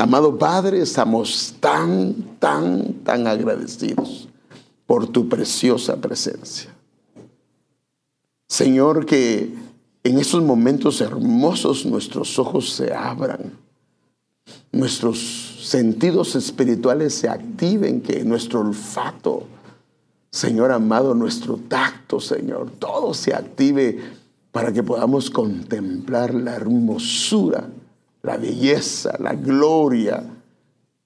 Amado Padre, estamos tan, tan, tan agradecidos por tu preciosa presencia. Señor, que en esos momentos hermosos nuestros ojos se abran, nuestros sentidos espirituales se activen, que nuestro olfato, Señor amado, nuestro tacto, Señor, todo se active para que podamos contemplar la hermosura, la belleza, la gloria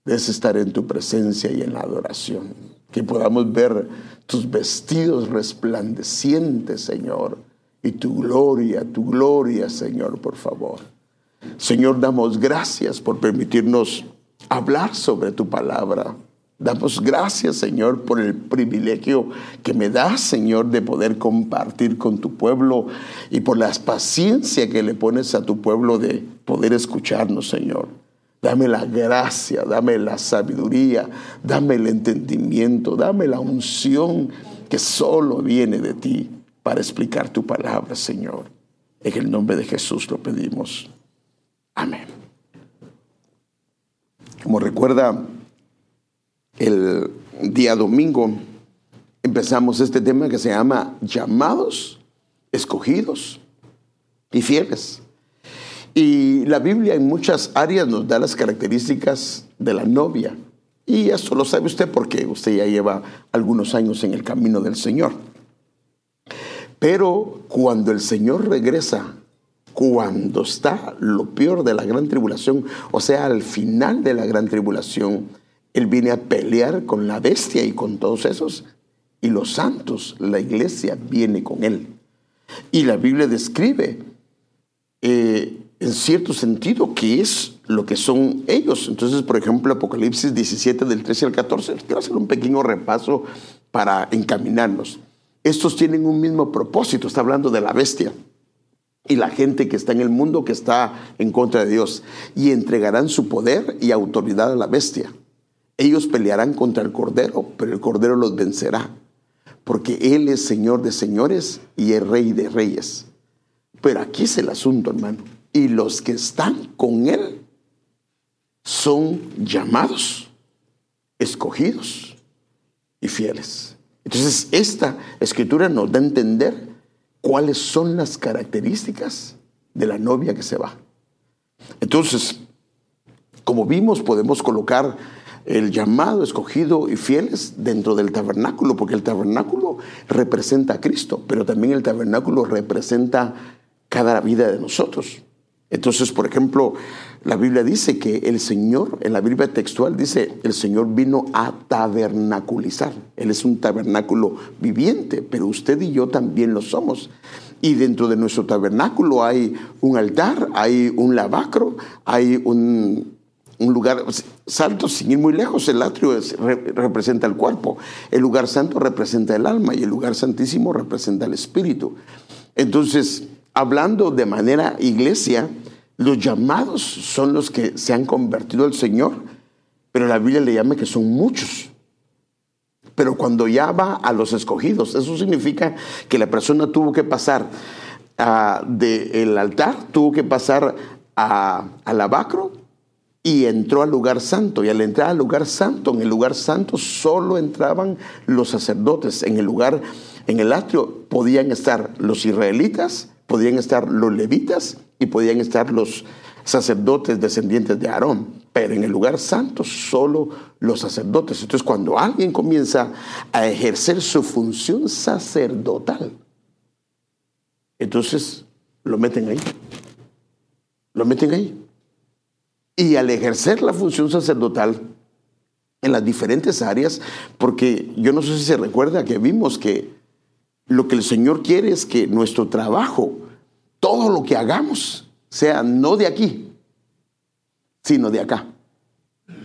de estar en tu presencia y en la adoración. Que podamos ver tus vestidos resplandecientes, Señor, y tu gloria, tu gloria, Señor, por favor. Señor, damos gracias por permitirnos hablar sobre tu palabra. Damos gracias, Señor, por el privilegio que me das, Señor, de poder compartir con tu pueblo y por la paciencia que le pones a tu pueblo de poder escucharnos, Señor. Dame la gracia, dame la sabiduría, dame el entendimiento, dame la unción que solo viene de ti para explicar tu palabra, Señor. En el nombre de Jesús lo pedimos. Amén. Como recuerda, el día domingo empezamos este tema que se llama llamados, escogidos y fieles. Y la Biblia en muchas áreas nos da las características de la novia. Y eso lo sabe usted porque usted ya lleva algunos años en el camino del Señor. Pero cuando el Señor regresa, cuando está lo peor de la gran tribulación, o sea, al final de la gran tribulación, él viene a pelear con la bestia y con todos esos. Y los santos, la iglesia, viene con él. Y la Biblia describe, eh, en cierto sentido, qué es lo que son ellos. Entonces, por ejemplo, Apocalipsis 17 del 13 al 14, quiero hacer un pequeño repaso para encaminarnos. Estos tienen un mismo propósito, está hablando de la bestia y la gente que está en el mundo que está en contra de Dios, y entregarán su poder y autoridad a la bestia. Ellos pelearán contra el Cordero, pero el Cordero los vencerá, porque Él es Señor de señores y es Rey de reyes. Pero aquí es el asunto, hermano. Y los que están con Él son llamados, escogidos y fieles. Entonces, esta escritura nos da a entender cuáles son las características de la novia que se va. Entonces, como vimos, podemos colocar el llamado, escogido y fieles dentro del tabernáculo, porque el tabernáculo representa a Cristo, pero también el tabernáculo representa cada vida de nosotros. Entonces, por ejemplo, la Biblia dice que el Señor, en la Biblia textual dice, el Señor vino a tabernaculizar. Él es un tabernáculo viviente, pero usted y yo también lo somos. Y dentro de nuestro tabernáculo hay un altar, hay un lavacro, hay un, lugar santo, sin ir muy lejos, el atrio representa el cuerpo, el lugar santo representa el alma y el lugar santísimo representa el espíritu. Entonces, hablando de manera iglesia, los llamados son los que se han convertido al Señor, pero la Biblia le llama que son muchos. Pero cuando ya va a los escogidos, eso significa que la persona tuvo que pasar uh, del altar, tuvo que pasar a, al abacro y entró al lugar santo. Y al entrar al lugar santo, en el lugar santo solo entraban los sacerdotes. En el lugar, en el atrio, podían estar los israelitas, podían estar los levitas y podían estar los sacerdotes descendientes de Aarón, pero en el lugar santo solo los sacerdotes. Entonces cuando alguien comienza a ejercer su función sacerdotal, entonces lo meten ahí. Lo meten ahí. Y al ejercer la función sacerdotal en las diferentes áreas, porque yo no sé si se recuerda que vimos que lo que el Señor quiere es que nuestro trabajo, todo lo que hagamos, sea no de aquí, sino de acá,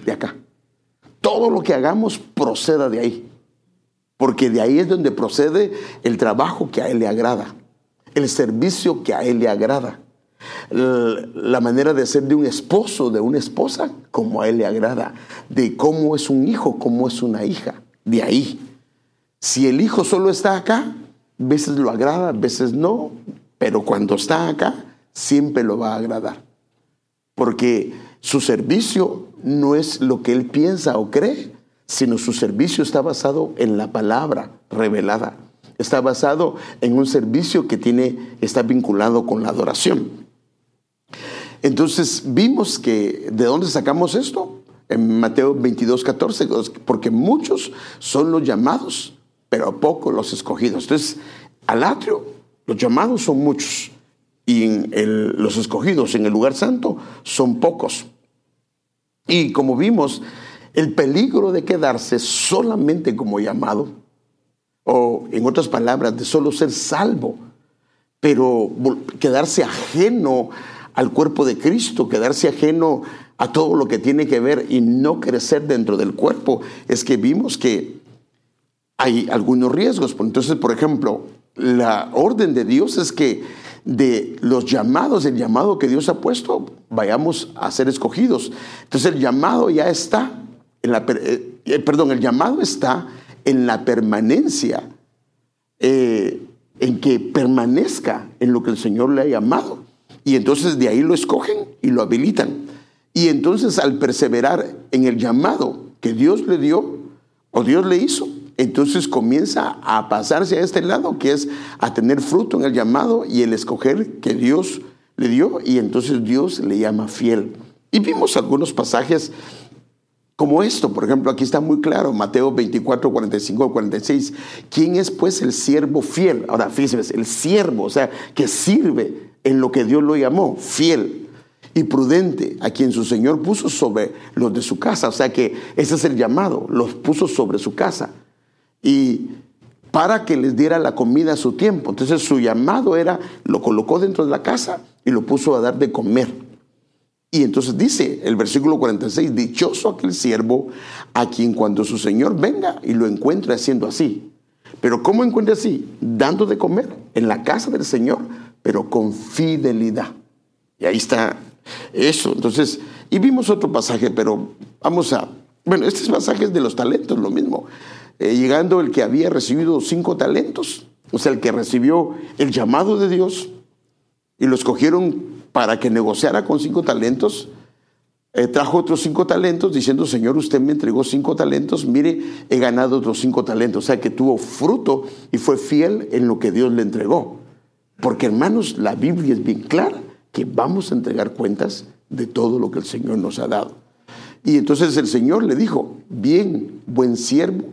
de acá. Todo lo que hagamos proceda de ahí, porque de ahí es donde procede el trabajo que a Él le agrada, el servicio que a Él le agrada, la manera de ser de un esposo, de una esposa, como a Él le agrada, de cómo es un hijo, cómo es una hija, de ahí. Si el hijo solo está acá, veces lo agrada, veces no, pero cuando está acá, siempre lo va a agradar. Porque su servicio no es lo que él piensa o cree, sino su servicio está basado en la palabra revelada. Está basado en un servicio que tiene, está vinculado con la adoración. Entonces vimos que, ¿de dónde sacamos esto? En Mateo 22, 14, porque muchos son los llamados, pero pocos los escogidos. Entonces, al atrio, los llamados son muchos y los escogidos en el lugar santo son pocos. Y como vimos, el peligro de quedarse solamente como llamado, o en otras palabras, de solo ser salvo, pero quedarse ajeno al cuerpo de Cristo, quedarse ajeno a todo lo que tiene que ver y no crecer dentro del cuerpo, es que vimos que hay algunos riesgos. Entonces, por ejemplo, la orden de Dios es que de los llamados, el llamado que Dios ha puesto, vayamos a ser escogidos. Entonces el llamado ya está, en la, eh, eh, perdón, el llamado está en la permanencia, eh, en que permanezca en lo que el Señor le ha llamado. Y entonces de ahí lo escogen y lo habilitan. Y entonces al perseverar en el llamado que Dios le dio o Dios le hizo, entonces comienza a pasarse a este lado, que es a tener fruto en el llamado y el escoger que Dios le dio, y entonces Dios le llama fiel. Y vimos algunos pasajes como esto, por ejemplo, aquí está muy claro, Mateo 24, 45 46. ¿Quién es pues el siervo fiel? Ahora, fíjense, el siervo, o sea, que sirve en lo que Dios lo llamó, fiel y prudente, a quien su Señor puso sobre los de su casa. O sea que ese es el llamado, los puso sobre su casa y para que les diera la comida a su tiempo. Entonces su llamado era, lo colocó dentro de la casa y lo puso a dar de comer. Y entonces dice el versículo 46, dichoso aquel siervo a quien cuando su Señor venga y lo encuentre haciendo así. Pero ¿cómo encuentra así? Dando de comer en la casa del Señor, pero con fidelidad. Y ahí está eso. Entonces, y vimos otro pasaje, pero vamos a, bueno, este pasaje de los talentos, lo mismo. Eh, llegando el que había recibido cinco talentos, o sea, el que recibió el llamado de Dios y lo escogieron para que negociara con cinco talentos, eh, trajo otros cinco talentos diciendo, Señor, usted me entregó cinco talentos, mire, he ganado otros cinco talentos, o sea, que tuvo fruto y fue fiel en lo que Dios le entregó. Porque hermanos, la Biblia es bien clara que vamos a entregar cuentas de todo lo que el Señor nos ha dado. Y entonces el Señor le dijo, bien, buen siervo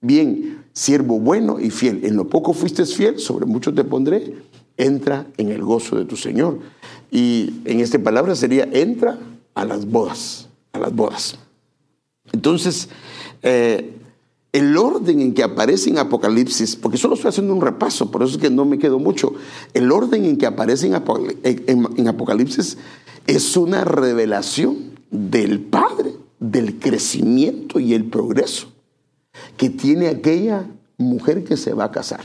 Bien, siervo bueno y fiel, en lo poco fuiste fiel, sobre mucho te pondré, entra en el gozo de tu Señor. Y en esta palabra sería, entra a las bodas, a las bodas. Entonces, eh, el orden en que aparece en Apocalipsis, porque solo estoy haciendo un repaso, por eso es que no me quedo mucho, el orden en que aparece en Apocalipsis es una revelación del Padre, del crecimiento y el progreso que tiene aquella mujer que se va a casar.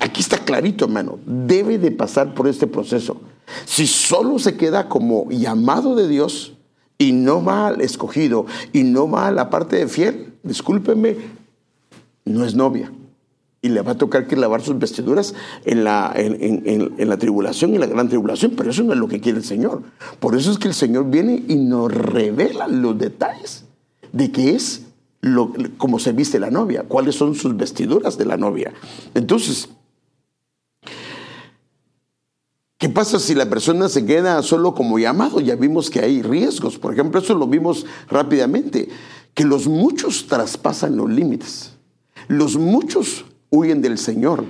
Aquí está clarito, hermano. Debe de pasar por este proceso. Si solo se queda como llamado de Dios y no va al escogido y no va a la parte de fiel, discúlpeme, no es novia. Y le va a tocar que lavar sus vestiduras en la, en, la tribulación, en la gran tribulación. Pero eso no es lo que quiere el Señor. Por eso es que el Señor viene y nos revela los detalles de que es lo, cómo se viste la novia, cuáles son sus vestiduras de la novia. Entonces, ¿qué pasa si la persona se queda solo como llamado? Ya vimos que hay riesgos. Por ejemplo, eso lo vimos rápidamente, que los muchos traspasan los límites. Los muchos huyen del Señor.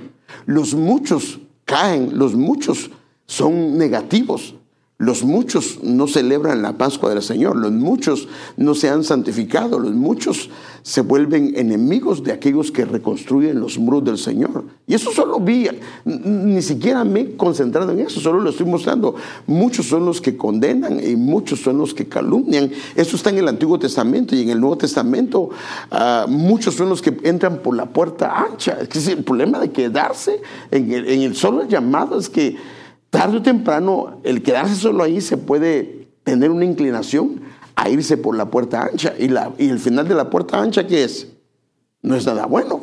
Los muchos caen, los muchos son negativos. Los muchos no celebran la Pascua del Señor, los muchos no se han santificado, los muchos se vuelven enemigos de aquellos que reconstruyen los muros del Señor. Y eso solo vi, ni siquiera me he concentrado en eso, solo lo estoy mostrando. Muchos son los que condenan y muchos son los que calumnian. Eso está en el Antiguo Testamento y en el Nuevo Testamento ah, muchos son los que entran por la puerta ancha. Es el problema de quedarse en el solo llamado es que tarde o temprano, el quedarse solo ahí se puede tener una inclinación a irse por la puerta ancha. ¿Y, la, y el final de la puerta ancha, ¿qué es? No es nada bueno.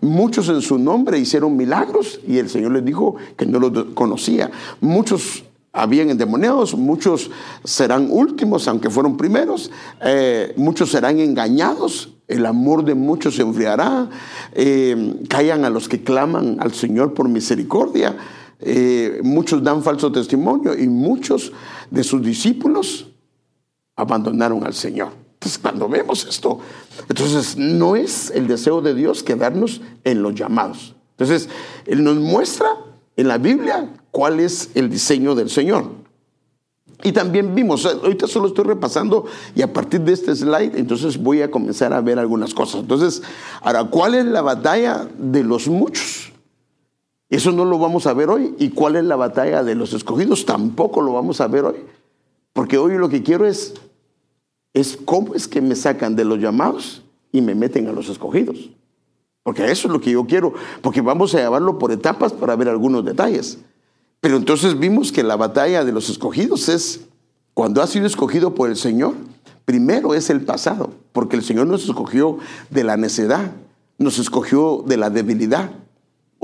Muchos en su nombre hicieron milagros y el Señor les dijo que no los conocía. Muchos habían endemoniados, muchos serán últimos, aunque fueron primeros, eh, muchos serán engañados, el amor de muchos se enfriará, eh, a los que claman al Señor por misericordia, eh, muchos dan falso testimonio y muchos de sus discípulos abandonaron al Señor. Entonces, cuando vemos esto, entonces no es el deseo de Dios quedarnos en los llamados. Entonces, Él nos muestra en la Biblia cuál es el diseño del Señor. Y también vimos, ahorita solo estoy repasando y a partir de este slide, entonces voy a comenzar a ver algunas cosas. Entonces, ahora, ¿cuál es la batalla de los muchos? Eso no lo vamos a ver hoy. ¿Y cuál es la batalla de los escogidos? Tampoco lo vamos a ver hoy. Porque hoy lo que quiero es, es cómo es que me sacan de los llamados y me meten a los escogidos. Porque eso es lo que yo quiero. Porque vamos a llevarlo por etapas para ver algunos detalles. Pero entonces vimos que la batalla de los escogidos es cuando ha sido escogido por el Señor. Primero es el pasado. Porque el Señor nos escogió de la necedad. Nos escogió de la debilidad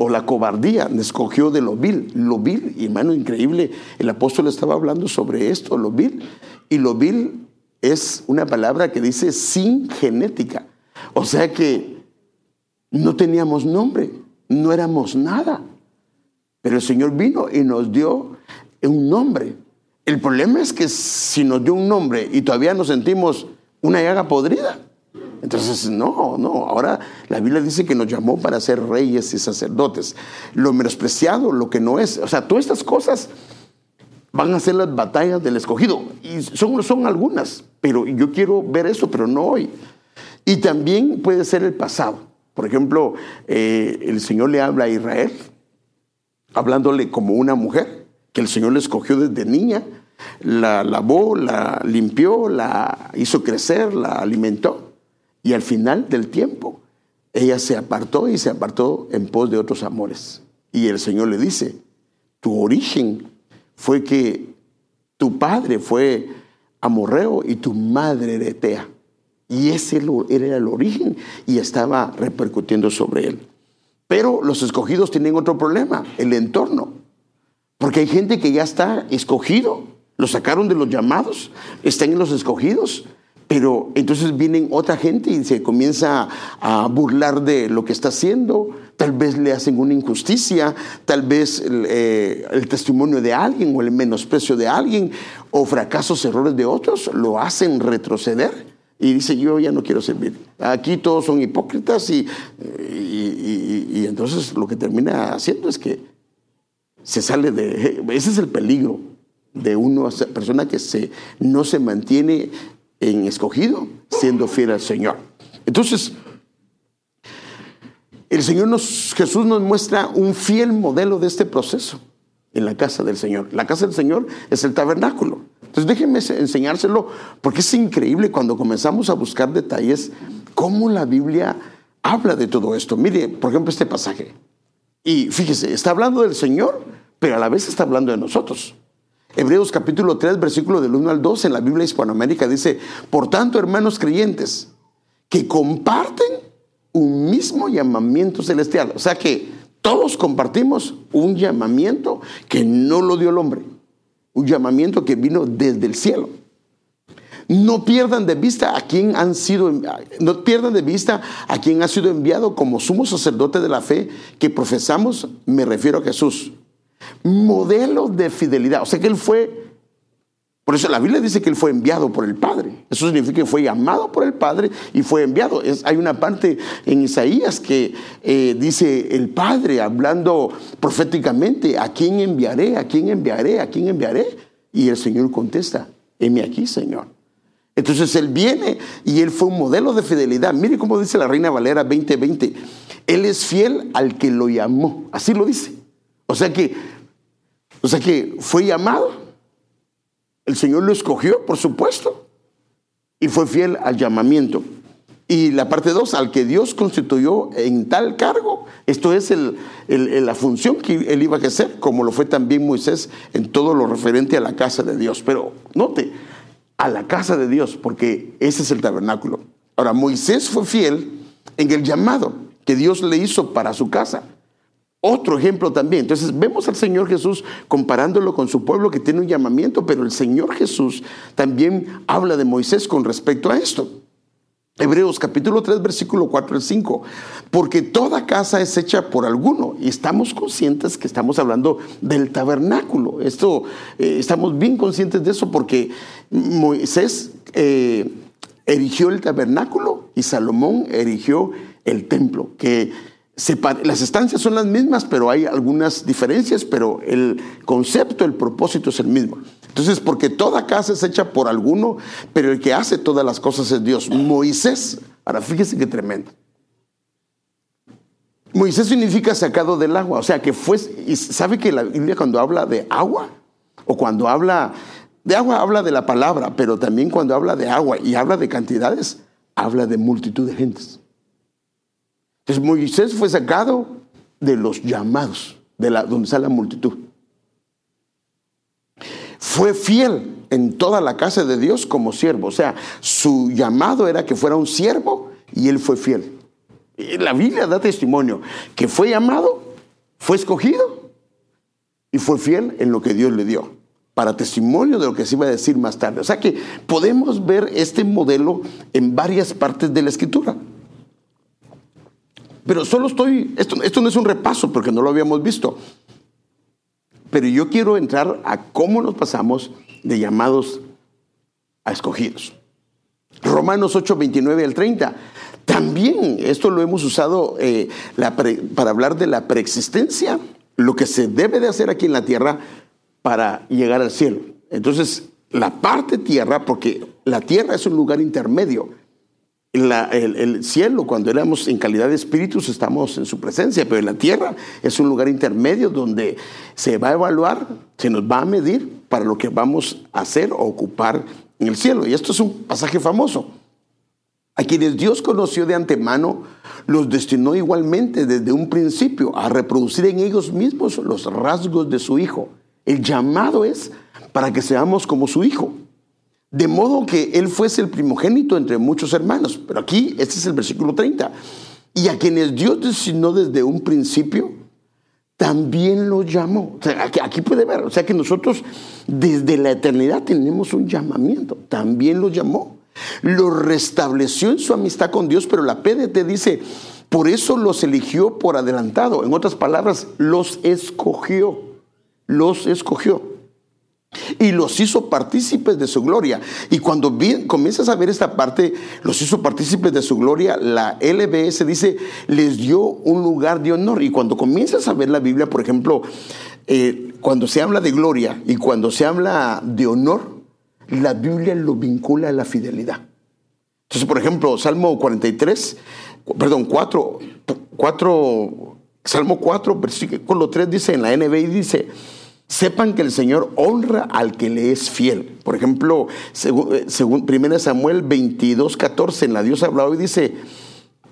o la cobardía, escogió de lo vil. Lo vil, y hermano, increíble, el apóstol estaba hablando sobre esto, lo vil. Y lo vil es una palabra que dice sin genética. O sea que no teníamos nombre, no éramos nada. Pero el Señor vino y nos dio un nombre. El problema es que si nos dio un nombre y todavía nos sentimos una llaga podrida, entonces, no, no, ahora la Biblia dice que nos llamó para ser reyes y sacerdotes. Lo menospreciado, lo que no es, o sea, todas estas cosas van a ser las batallas del escogido. Y son, son algunas, pero yo quiero ver eso, pero no hoy. Y también puede ser el pasado. Por ejemplo, eh, el Señor le habla a Israel, hablándole como una mujer, que el Señor le escogió desde niña, la lavó, la limpió, la hizo crecer, la alimentó. Y al final del tiempo, ella se apartó y se apartó en pos de otros amores. Y el Señor le dice, tu origen fue que tu padre fue amorreo y tu madre eretea. Y ese era el origen y estaba repercutiendo sobre él. Pero los escogidos tienen otro problema, el entorno. Porque hay gente que ya está escogido, lo sacaron de los llamados, están en los escogidos, pero entonces vienen otra gente y se comienza a burlar de lo que está haciendo, tal vez le hacen una injusticia, tal vez el, eh, testimonio de alguien o el menosprecio de alguien o fracasos, errores de otros lo hacen retroceder y dice yo ya no quiero servir. Aquí todos son hipócritas y, y, entonces lo que termina haciendo es que se sale de... Ese es el peligro de una persona que se, no se mantiene en escogido, siendo fiel al Señor. Entonces, el Señor nos, Jesús nos muestra un fiel modelo de este proceso en la casa del Señor. La casa del Señor es el tabernáculo. Entonces déjenme enseñárselo porque es increíble cuando comenzamos a buscar detalles cómo la Biblia habla de todo esto. Mire, por ejemplo, este pasaje. Y fíjese, está hablando del Señor, pero a la vez está hablando de nosotros. Hebreos capítulo 3, versículo del 1 al 2 en la Biblia Hispanoamérica dice, por tanto, hermanos creyentes, que comparten un mismo llamamiento celestial. O sea que todos compartimos un llamamiento que no lo dio el hombre, un llamamiento que vino desde el cielo. No pierdan de vista a quien han sido, no pierdan de vista a quien ha sido enviado como sumo sacerdote de la fe que profesamos, me refiero a Jesús modelo de fidelidad. O sea que él fue, por eso la Biblia dice que él fue enviado por el Padre. Eso significa que fue llamado por el Padre y fue enviado. Hay una parte en Isaías que eh, dice el Padre hablando proféticamente, ¿a quién enviaré? ¿A quién enviaré? ¿A quién enviaré? Y el Señor contesta, heme aquí, Señor. Entonces él viene y él fue un modelo de fidelidad. Mire cómo dice la Reina Valera 2020. Él es fiel al que lo llamó. Así lo dice. O sea que, o sea que fue llamado. El Señor lo escogió, por supuesto, y fue fiel al llamamiento. Y la parte dos, al que Dios constituyó en tal cargo, esto es la función que él iba a ejercer, como lo fue también Moisés en todo lo referente a la casa de Dios. Pero note, a la casa de Dios, porque ese es el tabernáculo. Ahora, Moisés fue fiel en el llamado que Dios le hizo para su casa. Otro ejemplo también. Entonces vemos al Señor Jesús comparándolo con su pueblo que tiene un llamamiento, pero el Señor Jesús también habla de Moisés con respecto a esto. Hebreos capítulo 3, versículo 4 al 5. Porque toda casa es hecha por alguno. Y estamos conscientes que estamos hablando del tabernáculo. Esto, eh, estamos bien conscientes de eso porque Moisés eh, erigió el tabernáculo y Salomón erigió el templo. Que las estancias son las mismas, pero hay algunas diferencias, pero el concepto, el propósito es el mismo. Entonces, porque toda casa es hecha por alguno, pero el que hace todas las cosas es Dios. Moisés, ahora fíjese qué tremendo. Moisés significa sacado del agua, o sea que fue, y sabe que la Biblia cuando habla de agua, o cuando habla de agua, habla de la palabra, pero también cuando habla de agua y habla de cantidades, habla de multitud de gentes. Entonces Moisés fue sacado de los llamados, de la, donde está la multitud. Fue fiel en toda la casa de Dios como siervo. O sea, su llamado era que fuera un siervo y él fue fiel. La Biblia da testimonio que fue llamado, fue escogido y fue fiel en lo que Dios le dio para testimonio de lo que se iba a decir más tarde. O sea que podemos ver este modelo en varias partes de la escritura. Pero solo estoy, esto, esto no es un repaso porque no lo habíamos visto. Pero yo quiero entrar a cómo nos pasamos de llamados a escogidos. Romanos 8, 29 al 30. También esto lo hemos usado eh, para hablar de la preexistencia, lo que se debe de hacer aquí en la tierra para llegar al cielo. Entonces, la parte tierra, porque la tierra es un lugar intermedio el, cielo, cuando éramos en calidad de espíritus, estamos en su presencia, pero en la tierra es un lugar intermedio donde se va a evaluar, se nos va a medir para lo que vamos a hacer o ocupar en el cielo. Y esto es un pasaje famoso. A quienes Dios conoció de antemano, los destinó igualmente desde un principio a reproducir en ellos mismos los rasgos de su Hijo. El llamado es para que seamos como su Hijo. De modo que él fuese el primogénito entre muchos hermanos. Pero aquí, este es el versículo 30. Y a quienes Dios designó desde un principio, también lo llamó. Aquí, puede ver, o sea que nosotros desde la eternidad tenemos un llamamiento. También lo llamó. Lo restableció en su amistad con Dios, pero la PDT dice, por eso los eligió por adelantado. En otras palabras, los escogió. Los escogió y los hizo partícipes de su gloria. Y cuando comienzas a ver esta parte, los hizo partícipes de su gloria, la LBS dice, les dio un lugar de honor. Y cuando comienzas a ver la Biblia, por ejemplo, eh, cuando se habla de gloria y cuando se habla de honor, la Biblia lo vincula a la fidelidad. Entonces, por ejemplo, Salmo 43, perdón, 4, 4 Salmo 4, versículo 3 dice en la NBI, dice, Sepan que el Señor honra al que le es fiel. Por ejemplo, según, 1 Samuel 22, 14, en la Dios hablado y dice,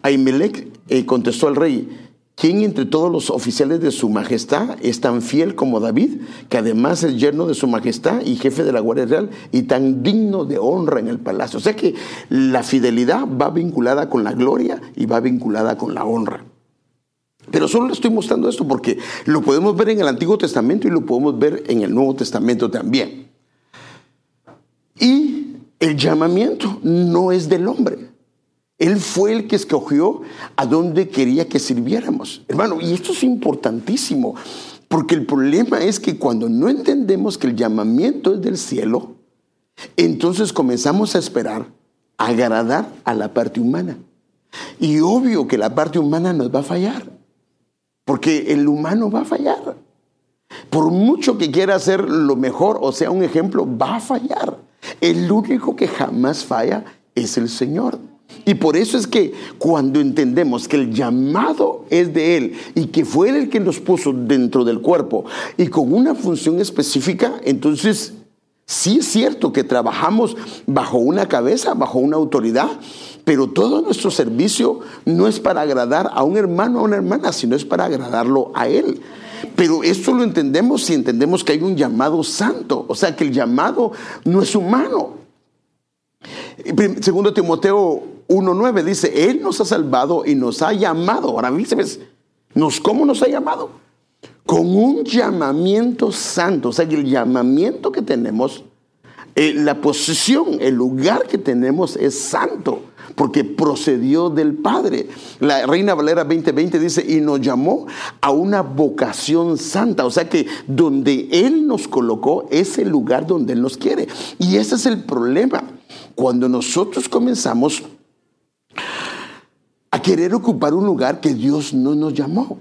Ahimelech eh, contestó al rey, ¿quién entre todos los oficiales de su majestad es tan fiel como David, que además es yerno de su majestad y jefe de la Guardia Real y tan digno de honra en el palacio? O sea que la fidelidad va vinculada con la gloria y va vinculada con la honra. Pero solo le estoy mostrando esto porque lo podemos ver en el Antiguo Testamento y lo podemos ver en el Nuevo Testamento también. Y el llamamiento no es del hombre. Él fue el que escogió a dónde quería que sirviéramos. Hermano, y esto es importantísimo, porque el problema es que cuando no entendemos que el llamamiento es del cielo, entonces comenzamos a esperar agradar a la parte humana. Y obvio que la parte humana nos va a fallar. Porque el humano va a fallar. Por mucho que quiera hacer lo mejor o sea un ejemplo, va a fallar. El único que jamás falla es el Señor. Y por eso es que cuando entendemos que el llamado es de Él y que fue Él el que nos puso dentro del cuerpo y con una función específica, entonces sí es cierto que trabajamos bajo una cabeza, bajo una autoridad, pero todo nuestro servicio no es para agradar a un hermano o a una hermana, sino es para agradarlo a Él. Pero esto lo entendemos si entendemos que hay un llamado santo, o sea que el llamado no es humano. Segundo Timoteo 1.9 dice, Él nos ha salvado y nos ha llamado. Ahora, ¿ves? Nos, ¿Cómo nos ha llamado? Con un llamamiento santo. O sea, que el llamamiento que tenemos, eh, la posición, el lugar que tenemos es santo porque procedió del Padre. La Reina Valera 2020 dice, y nos llamó a una vocación santa, o sea que donde Él nos colocó es el lugar donde Él nos quiere. Y ese es el problema. Cuando nosotros comenzamos a querer ocupar un lugar que Dios no nos llamó.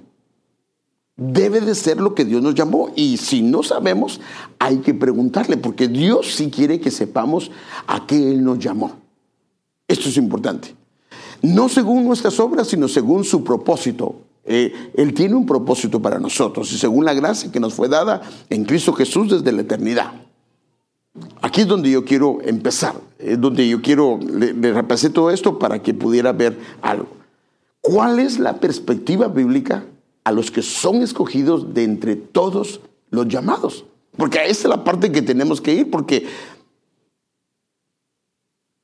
Debe de ser lo que Dios nos llamó. Y si no sabemos, hay que preguntarle, porque Dios sí quiere que sepamos a qué Él nos llamó. Esto es importante. No según nuestras obras, sino según su propósito. Eh, él tiene un propósito para nosotros y según la gracia que nos fue dada en Cristo Jesús desde la eternidad. Aquí es donde yo quiero empezar, es donde yo quiero, le, le repasé todo esto para que pudiera ver algo. ¿Cuál es la perspectiva bíblica a los que son escogidos de entre todos los llamados? Porque esa es la parte que tenemos que ir, porque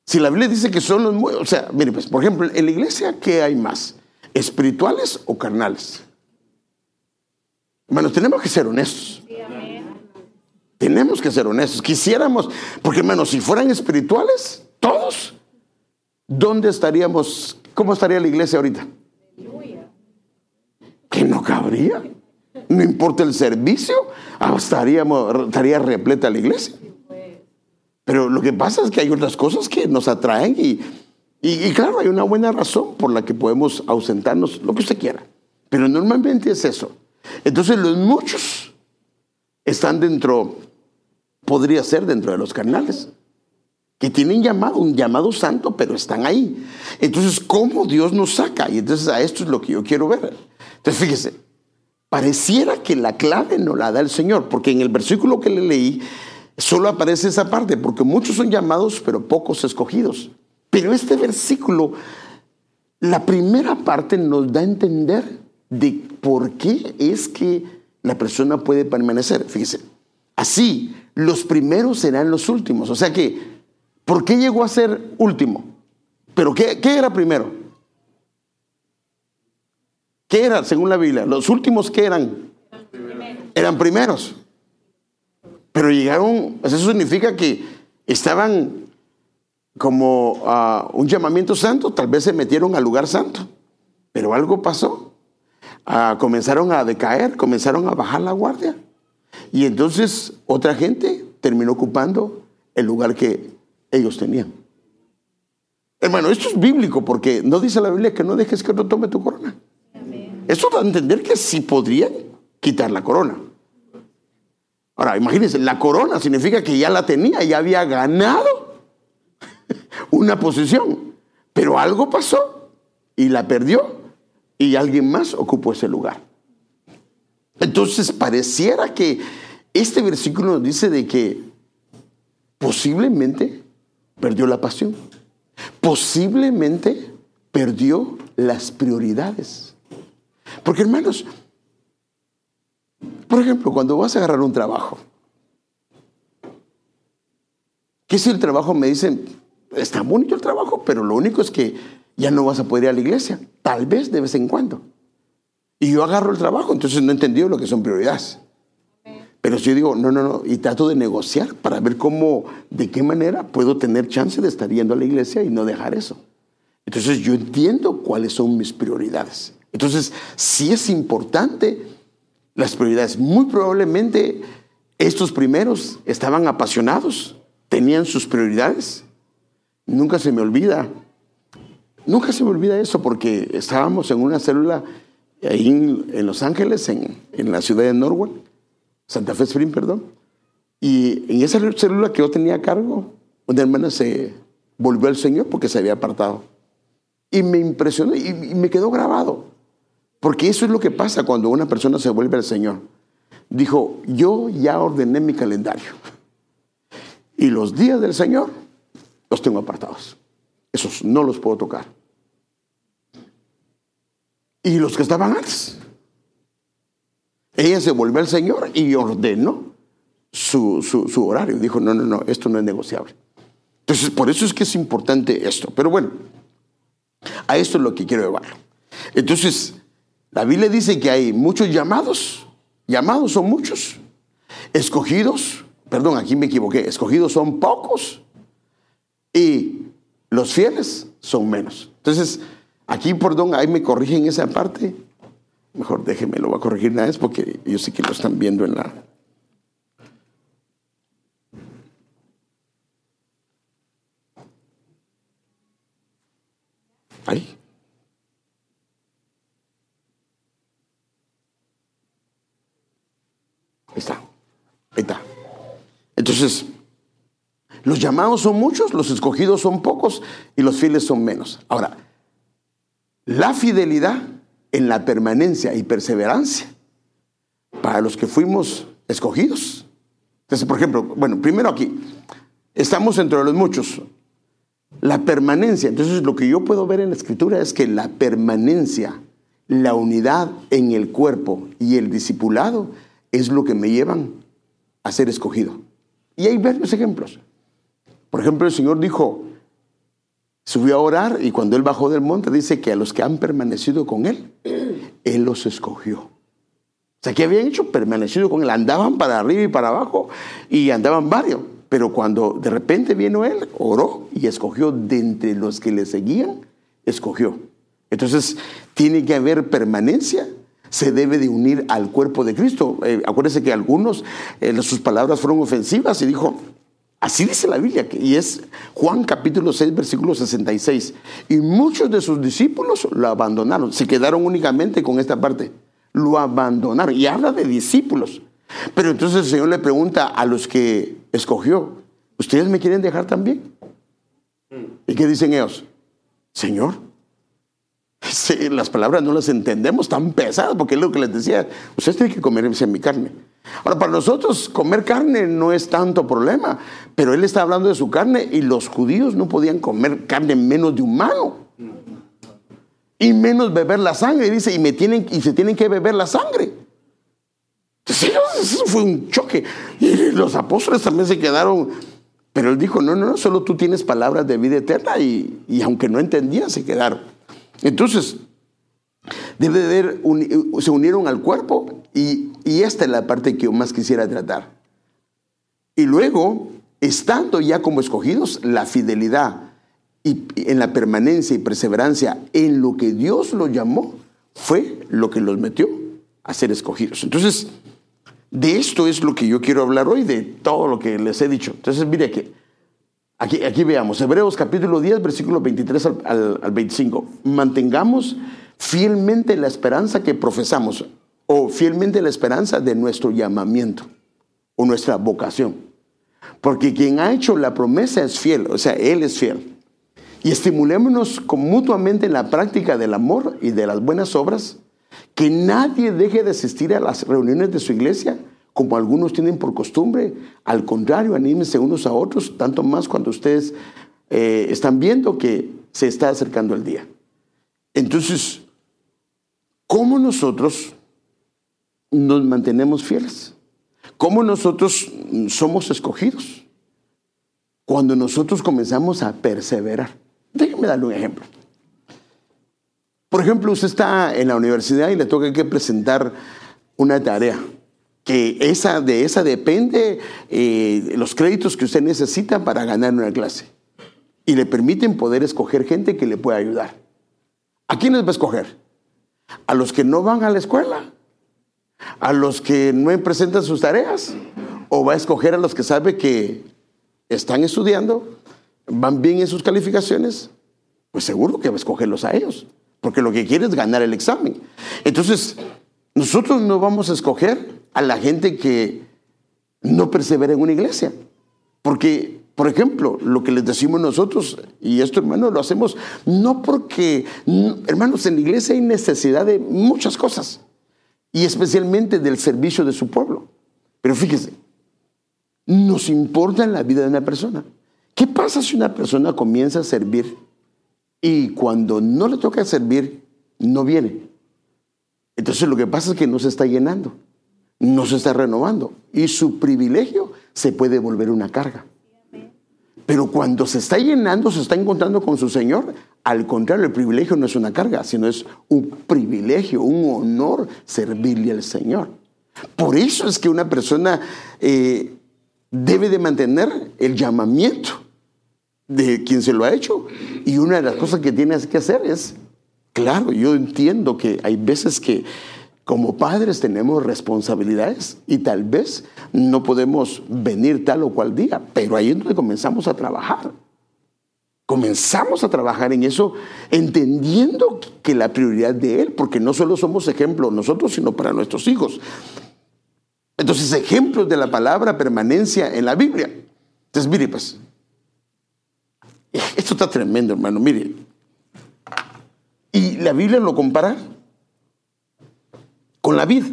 si la Biblia dice que son los... O sea, mire, pues, por ejemplo, en la iglesia, ¿qué hay más? ¿Espirituales o carnales? Bueno, tenemos que ser honestos. Tenemos que ser honestos. Quisiéramos, porque hermano, si fueran espirituales, todos, ¿dónde estaríamos? ¿Cómo estaría la iglesia ahorita? Que no cabría. No importa el servicio, ah, estaríamos, estaría repleta la iglesia. Pero lo que pasa es que hay otras cosas que nos atraen y, y, claro, hay una buena razón por la que podemos ausentarnos, lo que usted quiera. Pero normalmente es eso. Entonces los muchos están dentro, podría ser dentro de los carnales, que tienen llamado, un llamado santo, pero están ahí. Entonces, ¿cómo Dios nos saca? Y entonces a esto es lo que yo quiero ver. Entonces, fíjese, pareciera que la clave no la da el Señor, porque en el versículo que le leí, Solo aparece esa parte, porque muchos son llamados, pero pocos escogidos. Pero este versículo, la primera parte nos da a entender de por qué es que la persona puede permanecer. Fíjese, así, los primeros serán los últimos. O sea que, ¿por qué llegó a ser último? ¿Pero qué, qué era primero? ¿Qué era, según la Biblia? ¿Los últimos qué eran? Eran primeros. Pero llegaron, eso significa que estaban como a un llamamiento santo, tal vez se metieron al lugar santo, pero algo pasó. Ah, comenzaron a decaer, comenzaron a bajar la guardia. Y entonces otra gente terminó ocupando el lugar que ellos tenían. Hermano, esto es bíblico porque no dice la Biblia que no dejes que otro tome tu corona. Eso da a entender que sí podrían quitar la corona. Ahora, imagínense, la corona significa que ya la tenía, ya había ganado una posición, pero algo pasó y la perdió y alguien más ocupó ese lugar. Entonces pareciera que este versículo nos dice de que posiblemente perdió la pasión, posiblemente perdió las prioridades. Porque hermanos, por ejemplo, cuando vas a agarrar un trabajo, ¿qué si el trabajo me dicen, está bonito el trabajo, pero lo único es que ya no vas a poder ir a la iglesia, tal vez de vez en cuando. Y yo agarro el trabajo, entonces no he entendido lo que son prioridades. Pero si yo digo, no, no, no, y trato de negociar para ver cómo, de qué manera puedo tener chance de estar yendo a la iglesia y no dejar eso. Entonces yo entiendo cuáles son mis prioridades. Entonces, sí es importante las prioridades. Muy probablemente estos primeros estaban apasionados, tenían sus prioridades. Nunca se me olvida, nunca se me olvida eso porque estábamos en una célula ahí en, Los Ángeles, en, la ciudad de Norwalk, Santa Fe Spring, perdón. Y en esa célula que yo tenía cargo, una hermana se volvió al Señor porque se había apartado. Y me impresionó y me quedó grabado. Porque eso es lo que pasa cuando una persona se vuelve al Señor. Dijo, yo ya ordené mi calendario. Y los días del Señor los tengo apartados. Esos no los puedo tocar. Y los que estaban antes. Ella se volvió al Señor y ordenó su, su, horario. Dijo, no, no, no, esto no es negociable. Entonces, por eso es que es importante esto. Pero bueno, a esto es lo que quiero llevar. Entonces, La Biblia dice que hay muchos llamados, llamados son muchos, escogidos, perdón, aquí me equivoqué, escogidos son pocos y los fieles son menos. Entonces, aquí, perdón, ahí me corrigen esa parte. Mejor déjenme, lo voy a corregir una vez porque yo sé que lo están viendo en la... Ahí. Ahí está. Ahí está. Entonces, los llamados son muchos, los escogidos son pocos y los fieles son menos. Ahora, la fidelidad en la permanencia y perseverancia para los que fuimos escogidos. Entonces, por ejemplo, bueno, primero aquí, estamos entre los muchos. La permanencia, entonces lo que yo puedo ver en la escritura es que la permanencia, la unidad en el cuerpo y el discipulado es lo que me llevan a ser escogido. Y hay varios ejemplos. Por ejemplo, el Señor dijo, subió a orar y cuando Él bajó del monte dice que a los que han permanecido con Él, Él los escogió. O sea, ¿qué habían hecho? Permanecido con Él. Andaban para arriba y para abajo y andaban varios. Pero cuando de repente vino Él, oró y escogió de entre los que le seguían, escogió. Entonces, tiene que haber permanencia se debe de unir al cuerpo de Cristo. Eh, acuérdense que algunos, eh, sus palabras fueron ofensivas y dijo, así dice la Biblia, y es Juan capítulo 6, versículo 66. Y muchos de sus discípulos lo abandonaron, se quedaron únicamente con esta parte, lo abandonaron. Y habla de discípulos. Pero entonces el Señor le pregunta a los que escogió, ¿ustedes me quieren dejar también? ¿Y qué dicen ellos? Señor, Sí, las palabras no las entendemos tan pesadas, porque es lo que les decía, ustedes tienen que comer mi carne. Ahora, para nosotros comer carne no es tanto problema, pero él está hablando de su carne y los judíos no podían comer carne menos de humano. Y menos beber la sangre, dice, y, me tienen, y se tienen que beber la sangre. Entonces, eso fue un choque. Y los apóstoles también se quedaron, pero él dijo, no, no, no, solo tú tienes palabras de vida eterna y, y aunque no entendían, se quedaron. Entonces, debe haber, se unieron al cuerpo y, esta es la parte que yo más quisiera tratar. Y luego, estando ya como escogidos, la fidelidad y en la permanencia y perseverancia en lo que Dios los llamó fue lo que los metió a ser escogidos. Entonces, de esto es lo que yo quiero hablar hoy, de todo lo que les he dicho. Entonces, mire que Aquí, veamos, Hebreos capítulo 10, versículo 23 al, al 25. Mantengamos fielmente la esperanza que profesamos o fielmente la esperanza de nuestro llamamiento o nuestra vocación. Porque quien ha hecho la promesa es fiel, o sea, Él es fiel. Y estimulémonos mutuamente en la práctica del amor y de las buenas obras, que nadie deje de asistir a las reuniones de su iglesia como algunos tienen por costumbre. Al contrario, anímense unos a otros, tanto más cuando ustedes eh, están viendo que se está acercando el día. Entonces, ¿cómo nosotros nos mantenemos fieles? ¿Cómo nosotros somos escogidos? Cuando nosotros comenzamos a perseverar. Déjenme darle un ejemplo. Por ejemplo, usted está en la universidad y le toca que presentar una tarea que esa, de esa depende eh, los créditos que usted necesita para ganar una clase. Y le permiten poder escoger gente que le pueda ayudar. ¿A quiénes va a escoger? ¿A los que no van a la escuela? ¿A los que no presentan sus tareas? ¿O va a escoger a los que sabe que están estudiando, van bien en sus calificaciones? Pues seguro que va a escogerlos a ellos, porque lo que quiere es ganar el examen. Entonces, nosotros no vamos a escoger a la gente que no persevera en una iglesia. Porque, por ejemplo, lo que les decimos nosotros, y esto hermano lo hacemos no porque, hermanos, en la iglesia hay necesidad de muchas cosas, y especialmente del servicio de su pueblo. Pero fíjese, nos importa la vida de una persona. ¿Qué pasa si una persona comienza a servir y cuando no le toca servir, no viene? Entonces lo que pasa es que no se está llenando no se está renovando y su privilegio se puede volver una carga. Pero cuando se está llenando, se está encontrando con su Señor, al contrario, el privilegio no es una carga, sino es un privilegio, un honor servirle al Señor. Por eso es que una persona eh, debe de mantener el llamamiento de quien se lo ha hecho. Y una de las cosas que tienes que hacer es, claro, yo entiendo que hay veces que como padres tenemos responsabilidades y tal vez no podemos venir tal o cual día, pero ahí es donde comenzamos a trabajar. Comenzamos a trabajar en eso entendiendo que la prioridad de Él, porque no solo somos ejemplos nosotros, sino para nuestros hijos. Entonces, ejemplos de la palabra permanencia en la Biblia. Entonces, mire, pues, esto está tremendo, hermano, mire. Y la Biblia lo compara con la vid.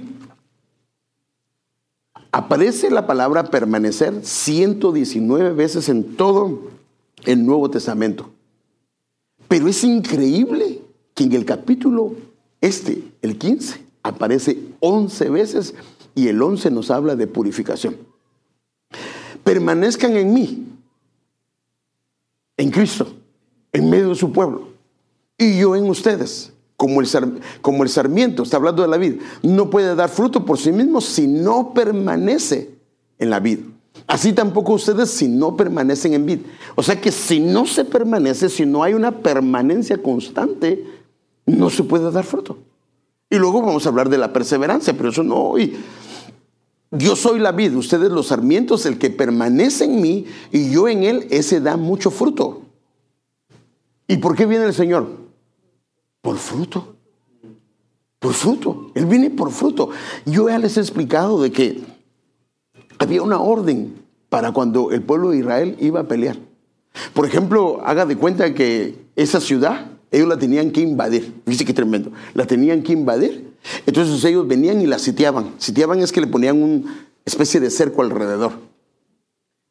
Aparece la palabra permanecer 119 veces en todo el Nuevo Testamento. Pero es increíble que en el capítulo este, el 15, aparece 11 veces y el 11 nos habla de purificación. Permanezcan en mí, en Cristo, en medio de su pueblo, y yo en ustedes como el, sarmiento, está hablando de la vid, no puede dar fruto por sí mismo si no permanece en la vid. Así tampoco ustedes si no permanecen en vid. O sea que si no se permanece, si no hay una permanencia constante, no se puede dar fruto. Y luego vamos a hablar de la perseverancia, pero eso no hoy. Yo soy la vid, ustedes los sarmientos, el que permanece en mí y yo en él, ese da mucho fruto. ¿Y por qué viene el Señor? Por fruto. Por fruto. Él viene por fruto. Yo ya les he explicado de que había una orden para cuando el pueblo de Israel iba a pelear. Por ejemplo, haga de cuenta que esa ciudad, ellos la tenían que invadir. Dice que tremendo. La tenían que invadir. Entonces ellos venían y la sitiaban. Sitiaban es que le ponían una especie de cerco alrededor.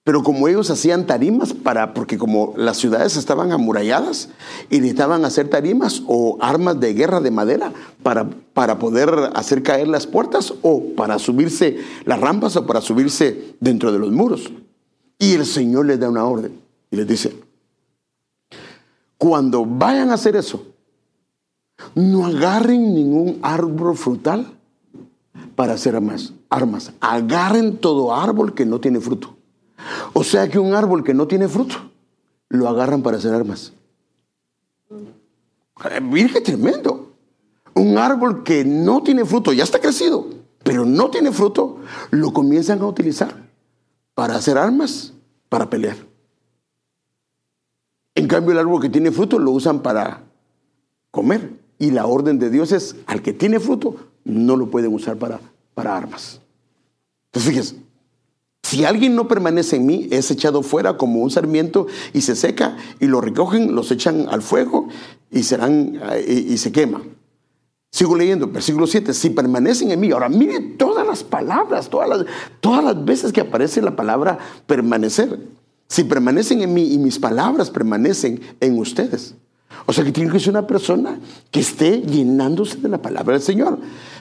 Pero como ellos hacían tarimas para, porque como las ciudades estaban amuralladas y necesitaban hacer tarimas o armas de guerra de madera para, para poder hacer caer las puertas o para subirse las rampas o para subirse dentro de los muros. Y el Señor les da una orden y les dice, cuando vayan a hacer eso, no agarren ningún árbol frutal para hacer armas. armas. Agarren todo árbol que no tiene fruto. O sea que un árbol que no tiene fruto, lo agarran para hacer armas. Mira qué tremendo. Un árbol que no tiene fruto, ya está crecido, pero no tiene fruto, lo comienzan a utilizar para hacer armas, para pelear. En cambio, el árbol que tiene fruto lo usan para comer. Y la orden de Dios es, al que tiene fruto, no lo pueden usar para, para armas. Entonces, fíjense, si alguien no permanece en mí, es echado fuera como un sarmiento y se seca y lo recogen, los echan al fuego y, serán, eh, y, se quema. Sigo leyendo, versículo 7, si permanecen en mí, ahora mire todas las palabras, todas las, todas las veces que aparece la palabra permanecer. Si permanecen en mí y mis palabras permanecen en ustedes. O sea que tiene que ser una persona que esté llenándose de la palabra del Señor.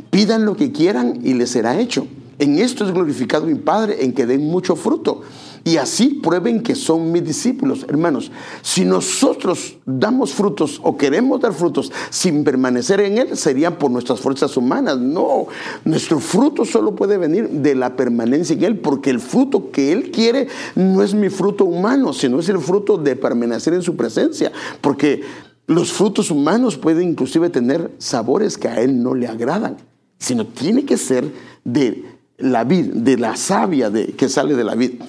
Pidan lo que quieran y les será hecho. En esto es glorificado mi Padre, en que den mucho fruto. Y así prueben que son mis discípulos. Hermanos, si nosotros damos frutos o queremos dar frutos sin permanecer en Él, serían por nuestras fuerzas humanas. No, nuestro fruto solo puede venir de la permanencia en Él, porque el fruto que Él quiere no es mi fruto humano, sino es el fruto de permanecer en su presencia. Porque los frutos humanos pueden inclusive tener sabores que a Él no le agradan, sino tiene que ser de la vid, de la savia de, que sale de la vid.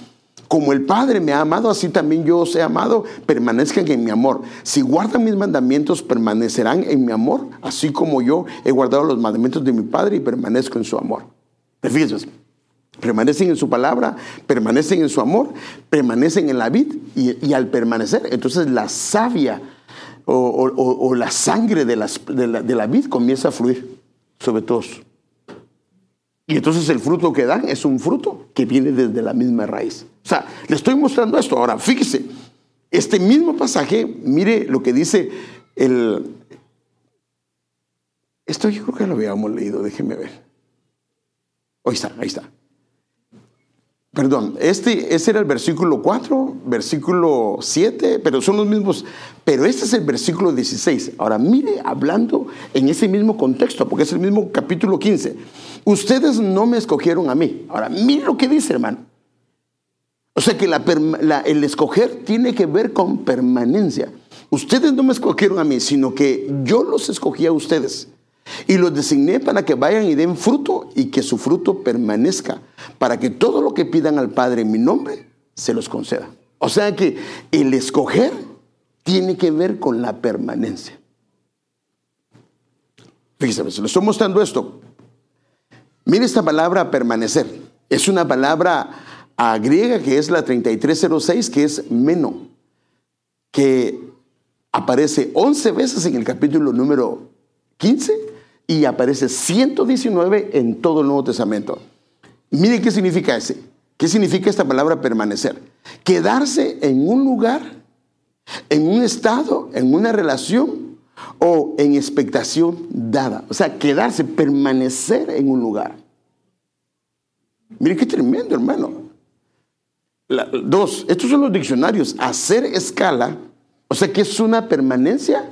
Como el Padre me ha amado, así también yo os he amado, permanezcan en mi amor. Si guardan mis mandamientos, permanecerán en mi amor, así como yo he guardado los mandamientos de mi Padre y permanezco en su amor. Fíjense, permanecen en su palabra, permanecen en su amor, permanecen en la vid y, al permanecer, entonces la savia o, la sangre de la vid comienza a fluir sobre todos. Y entonces el fruto que dan es un fruto que viene desde la misma raíz. O sea, le estoy mostrando esto. Ahora, fíjese, este mismo pasaje, mire lo que dice el... Esto yo creo que lo habíamos leído, déjeme ver. Ahí está, ahí está. Perdón, este, ese era el versículo 4, versículo 7, pero son los mismos. Pero este es el versículo 16. Ahora mire, hablando en ese mismo contexto, porque es el mismo capítulo 15. Ustedes no me escogieron a mí. Ahora mire lo que dice, hermano. O sea que el escoger tiene que ver con permanencia. Ustedes no me escogieron a mí, sino que yo los escogí a ustedes. Y los designé para que vayan y den fruto y que su fruto permanezca, para que todo lo que pidan al Padre en mi nombre se los conceda. O sea que el escoger tiene que ver con la permanencia. Fíjense, se lo estoy mostrando esto. Mire esta palabra permanecer. Es una palabra griega que es la 3306, que es meno, que aparece 11 veces en el capítulo número 15 y aparece 119 en todo el Nuevo Testamento. Mire qué significa ese. ¿Qué significa esta palabra permanecer? Quedarse en un lugar, en un estado, en una relación o en expectación dada. O sea, quedarse, permanecer en un lugar. Mire qué tremendo, hermano. dos, estos son los diccionarios. Hacer escala, o sea, que es una permanencia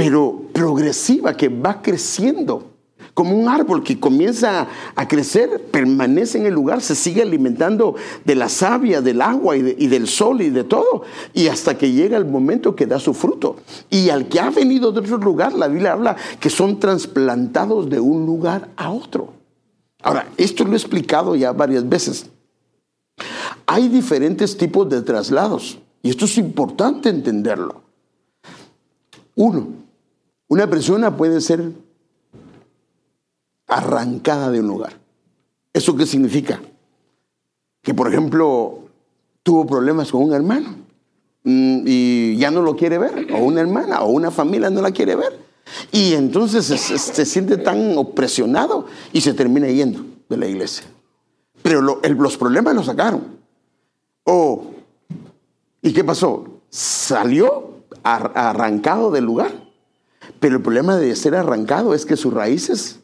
pero progresiva, que va creciendo. Como un árbol que comienza a crecer, permanece en el lugar, se sigue alimentando de la savia, del agua y, y, del sol y de todo, y hasta que llega el momento que da su fruto. Y al que ha venido de otro lugar, la Biblia habla que son trasplantados de un lugar a otro. Ahora, esto lo he explicado ya varias veces. Hay diferentes tipos de traslados, y esto es importante entenderlo. Uno, una persona puede ser arrancada de un lugar. ¿Eso qué significa? Que, por ejemplo, tuvo problemas con un hermano mm, y ya no lo quiere ver, o una hermana, o una familia no la quiere ver. Y entonces se, siente tan opresionado y se termina yendo de la iglesia. Pero los problemas lo sacaron. Oh, ¿y qué pasó? Salió arrancado del lugar pero el problema de ser arrancado es que sus raíces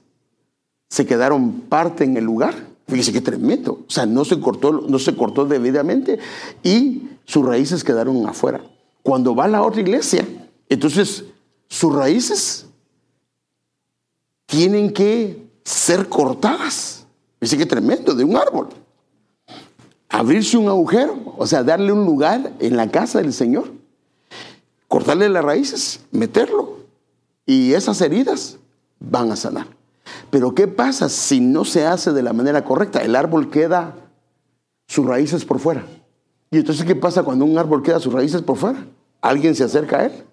se quedaron parte en el lugar. Fíjese qué tremendo. O sea, no se cortó, no se cortó debidamente y sus raíces quedaron afuera. Cuando va a la otra iglesia, entonces sus raíces tienen que ser cortadas. Fíjese qué tremendo, de un árbol. Abrirse un agujero, o sea, darle un lugar en la casa del Señor. Cortarle las raíces, meterlo y esas heridas van a sanar. Pero ¿qué pasa si no se hace de la manera correcta? El árbol queda sus raíces por fuera. Y entonces, ¿qué pasa cuando un árbol queda sus raíces por fuera? Alguien se acerca a él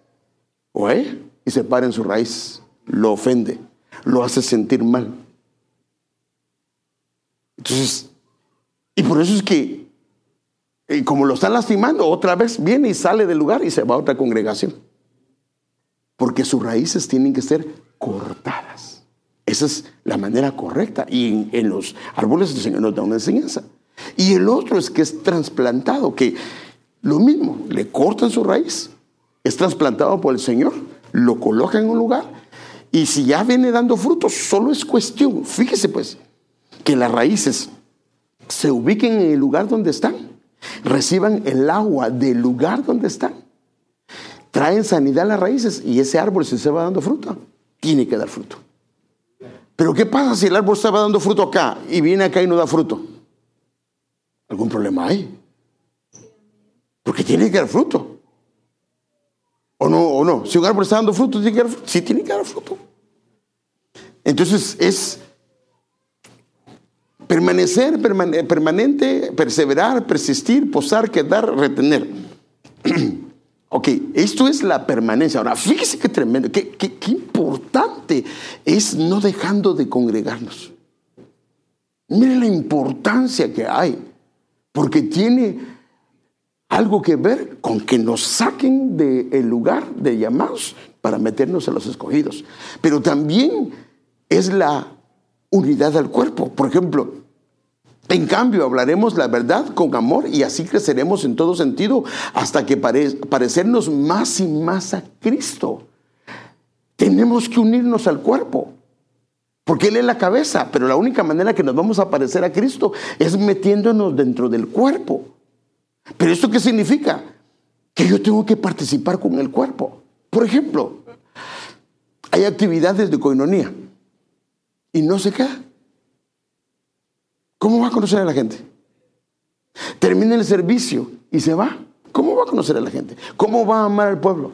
o y se para en su raíz, lo ofende, lo hace sentir mal. Entonces, y por eso es que, eh, como lo están lastimando, otra vez viene y sale del lugar y se va a otra congregación porque sus raíces tienen que ser cortadas. Esa es la manera correcta. Y en, los árboles el Señor nos da una enseñanza. Y el otro es que es trasplantado, que lo mismo, le cortan su raíz, es trasplantado por el Señor, lo coloca en un lugar y si ya viene dando frutos, solo es cuestión, fíjese pues, que las raíces se ubiquen en el lugar donde están, reciban el agua del lugar donde están traen sanidad a las raíces y ese árbol si se va dando fruto, tiene que dar fruto. Pero ¿qué pasa si el árbol estaba dando fruto acá y viene acá y no da fruto? ¿Algún problema hay? Porque tiene que dar fruto. ¿O no? ¿O no? Si un árbol está dando fruto, tiene que dar fruto. Sí, tiene que dar fruto. Entonces es permanecer, permanente, perseverar, persistir, posar, quedar, retener. Ok, esto es la permanencia. Ahora, fíjese qué tremendo, qué, qué, importante es no dejando de congregarnos. Mire la importancia que hay, porque tiene algo que ver con que nos saquen del lugar de llamados para meternos a los escogidos. Pero también es la unidad del cuerpo. Por ejemplo, en cambio, hablaremos la verdad con amor y así creceremos en todo sentido hasta que parecernos más y más a Cristo. Tenemos que unirnos al cuerpo. Porque Él es la cabeza, pero la única manera que nos vamos a parecer a Cristo es metiéndonos dentro del cuerpo. Pero ¿esto qué significa? Que yo tengo que participar con el cuerpo. Por ejemplo, hay actividades de coinonía y no se queda. ¿Cómo va a conocer a la gente? Termina el servicio y se va. ¿Cómo va a conocer a la gente? ¿Cómo va a amar al pueblo?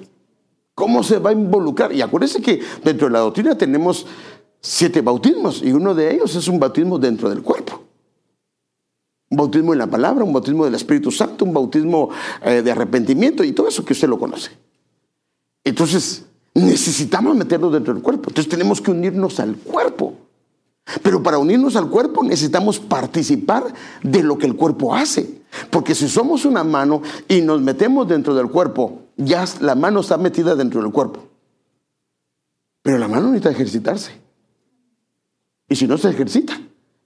¿Cómo se va a involucrar? Y acuérdense que dentro de la doctrina tenemos siete bautismos y uno de ellos es un bautismo dentro del cuerpo. Un bautismo en la palabra, un bautismo del Espíritu Santo, un bautismo eh, de arrepentimiento y todo eso que usted lo conoce. Entonces, necesitamos meternos dentro del cuerpo. Entonces tenemos que unirnos al cuerpo. Pero para unirnos al cuerpo necesitamos participar de lo que el cuerpo hace. Porque si somos una mano y nos metemos dentro del cuerpo, ya la mano está metida dentro del cuerpo. Pero la mano necesita ejercitarse. Y si no se ejercita,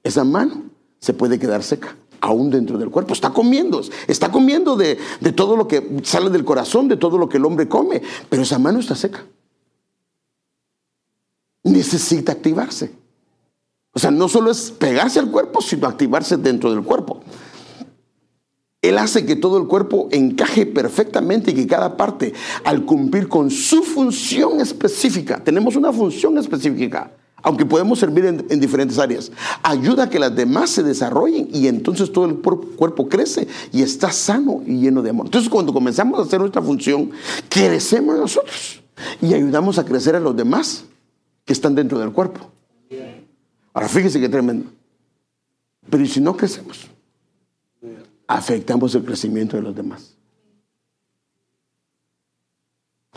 esa mano se puede quedar seca, aún dentro del cuerpo. Está comiendo, está comiendo de, de todo lo que sale del corazón, de todo lo que el hombre come, pero esa mano está seca. Necesita activarse. O sea, no solo es pegarse al cuerpo, sino activarse dentro del cuerpo. Él hace que todo el cuerpo encaje perfectamente y que cada parte, al cumplir con su función específica, tenemos una función específica, aunque podemos servir en, diferentes áreas, ayuda a que las demás se desarrollen y entonces todo el cuerpo crece y está sano y lleno de amor. Entonces cuando comenzamos a hacer nuestra función, crecemos nosotros y ayudamos a crecer a los demás que están dentro del cuerpo. Ahora fíjese qué tremendo. Pero si no crecemos? afectamos el crecimiento de los demás.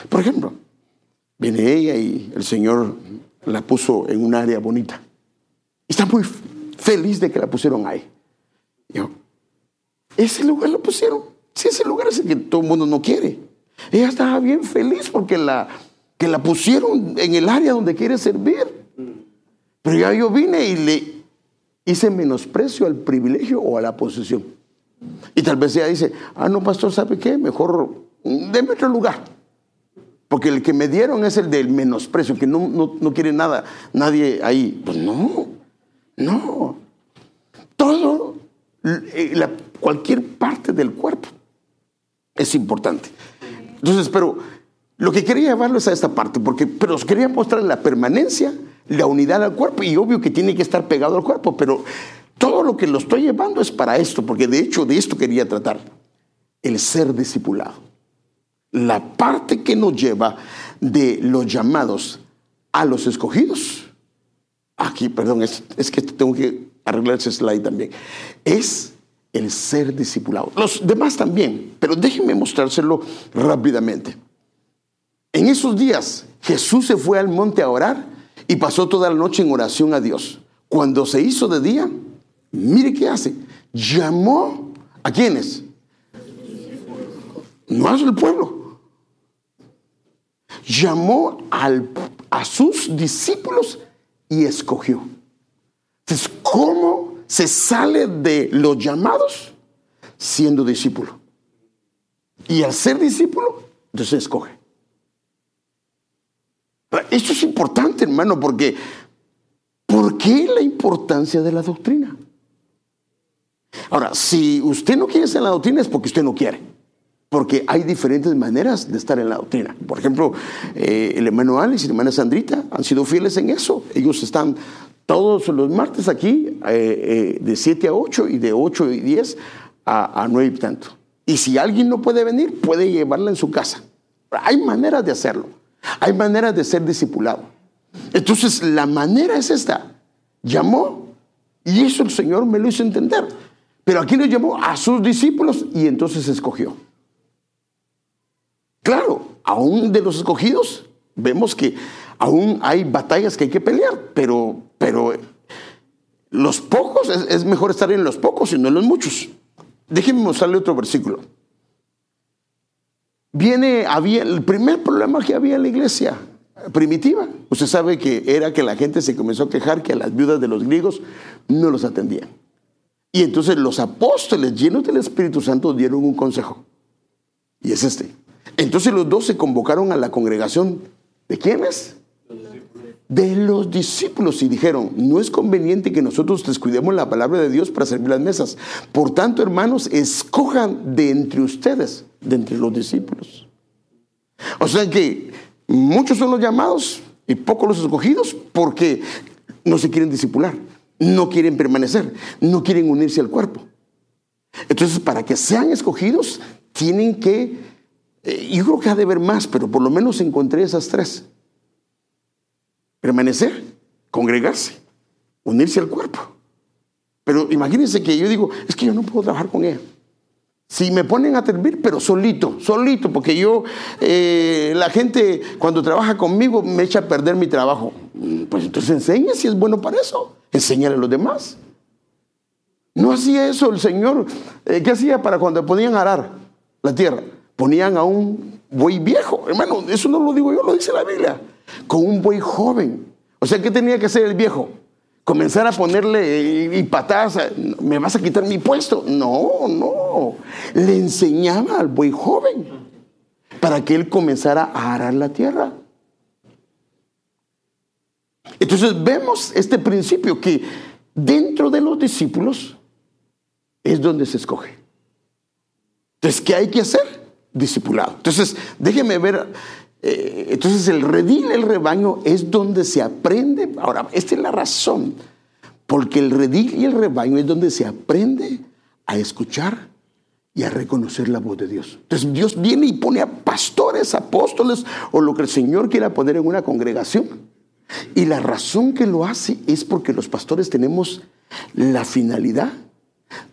Por ejemplo, viene ella y el Señor la puso en un área bonita. Está muy feliz de que la pusieron ahí. Yo, ese lugar lo pusieron. Si ese lugar es el que todo el mundo no quiere. Ella estaba bien feliz porque la, que la pusieron en el área donde quiere servir. Pero ya yo vine y le hice menosprecio al privilegio o a la posición. Y tal vez ella dice, ah, no, pastor, ¿sabe qué? Mejor déme otro lugar. Porque el que me dieron es el del menosprecio, que no, no, quiere nada, nadie ahí. Pues no, no. Todo, eh, cualquier parte del cuerpo es importante. Entonces, pero lo que quería llevarlo es a esta parte, porque, pero os quería mostrar la permanencia, la unidad al cuerpo, y obvio que tiene que estar pegado al cuerpo, pero todo lo que lo estoy llevando es para esto, porque de hecho de esto quería tratar. El ser discipulado. La parte que nos lleva de los llamados a los escogidos. Aquí, perdón, es, que tengo que arreglar ese slide también. Es el ser discipulado. Los demás también, pero déjenme mostrárselo rápidamente. En esos días Jesús se fue al monte a orar y pasó toda la noche en oración a Dios. Cuando se hizo de día, Mire qué hace. Llamó a quienes. No a el pueblo. Llamó al, a sus discípulos y escogió. Entonces, ¿cómo se sale de los llamados? Siendo discípulo. Y al ser discípulo, entonces escoge. Esto es importante, hermano, porque ¿por qué la importancia de la doctrina? Ahora, si usted no quiere en la doctrina es porque usted no quiere. Porque hay diferentes maneras de estar en la doctrina. Por ejemplo, eh, el hermano Alex y la hermana Sandrita han sido fieles en eso. Ellos están todos los martes aquí eh, eh, de 7 a 8 y de 8 y 10 a, a 9 y tanto. Y si alguien no puede venir, puede llevarla en su casa. Hay maneras de hacerlo. Hay maneras de ser discipulado. Entonces, la manera es esta. Llamó y eso el Señor me lo hizo entender. Pero aquí nos llamó a sus discípulos y entonces escogió. Claro, aún de los escogidos, vemos que aún hay batallas que hay que pelear, pero, pero los pocos, es, mejor estar en los pocos y no en los muchos. Déjenme mostrarle otro versículo. Viene, había, el primer problema que había en la iglesia primitiva, usted sabe que era que la gente se comenzó a quejar que a las viudas de los griegos no los atendían. Y entonces los apóstoles llenos del Espíritu Santo dieron un consejo. Y es este. Entonces los dos se convocaron a la congregación. ¿De quiénes? de los discípulos y dijeron, no es conveniente que nosotros descuidemos la palabra de Dios para servir las mesas. Por tanto, hermanos, escojan de entre ustedes, de entre los discípulos. O sea que muchos son los llamados y pocos los escogidos porque no se quieren discipular, no quieren permanecer, no quieren unirse al cuerpo. Entonces, para que sean escogidos, tienen que, eh, yo creo que ha de haber más, pero por lo menos encontré esas tres permanecer, congregarse, unirse al cuerpo. Pero imagínense que yo digo, es que yo no puedo trabajar con ella. Si me ponen a servir, pero solito, solito, porque yo, eh, la gente cuando trabaja conmigo me echa a perder mi trabajo. Mm, pues entonces enseña si es bueno para eso, enséñale a los demás. No hacía eso el Señor. Eh, ¿Qué hacía para cuando podían arar la tierra? Ponían a un buey viejo. Hermano, eso no lo digo yo, lo dice la Biblia con un buey joven. O sea, ¿qué tenía que hacer el viejo? Comenzar a ponerle y, patadas, ¿me vas a quitar mi puesto? No, no. Le enseñaba al buey joven para que él comenzara a arar la tierra. Entonces vemos este principio que dentro de los discípulos es donde se escoge. Entonces, ¿qué hay que hacer? Discipulado. Entonces, déjeme ver eh, entonces el redil, el rebaño, es donde se aprende. Ahora, esta es la razón, porque el redil y el rebaño es donde se aprende a escuchar y a reconocer la voz de Dios. Entonces Dios viene y pone a pastores, apóstoles o lo que el Señor quiera poner en una congregación. Y la razón que lo hace es porque los pastores tenemos la finalidad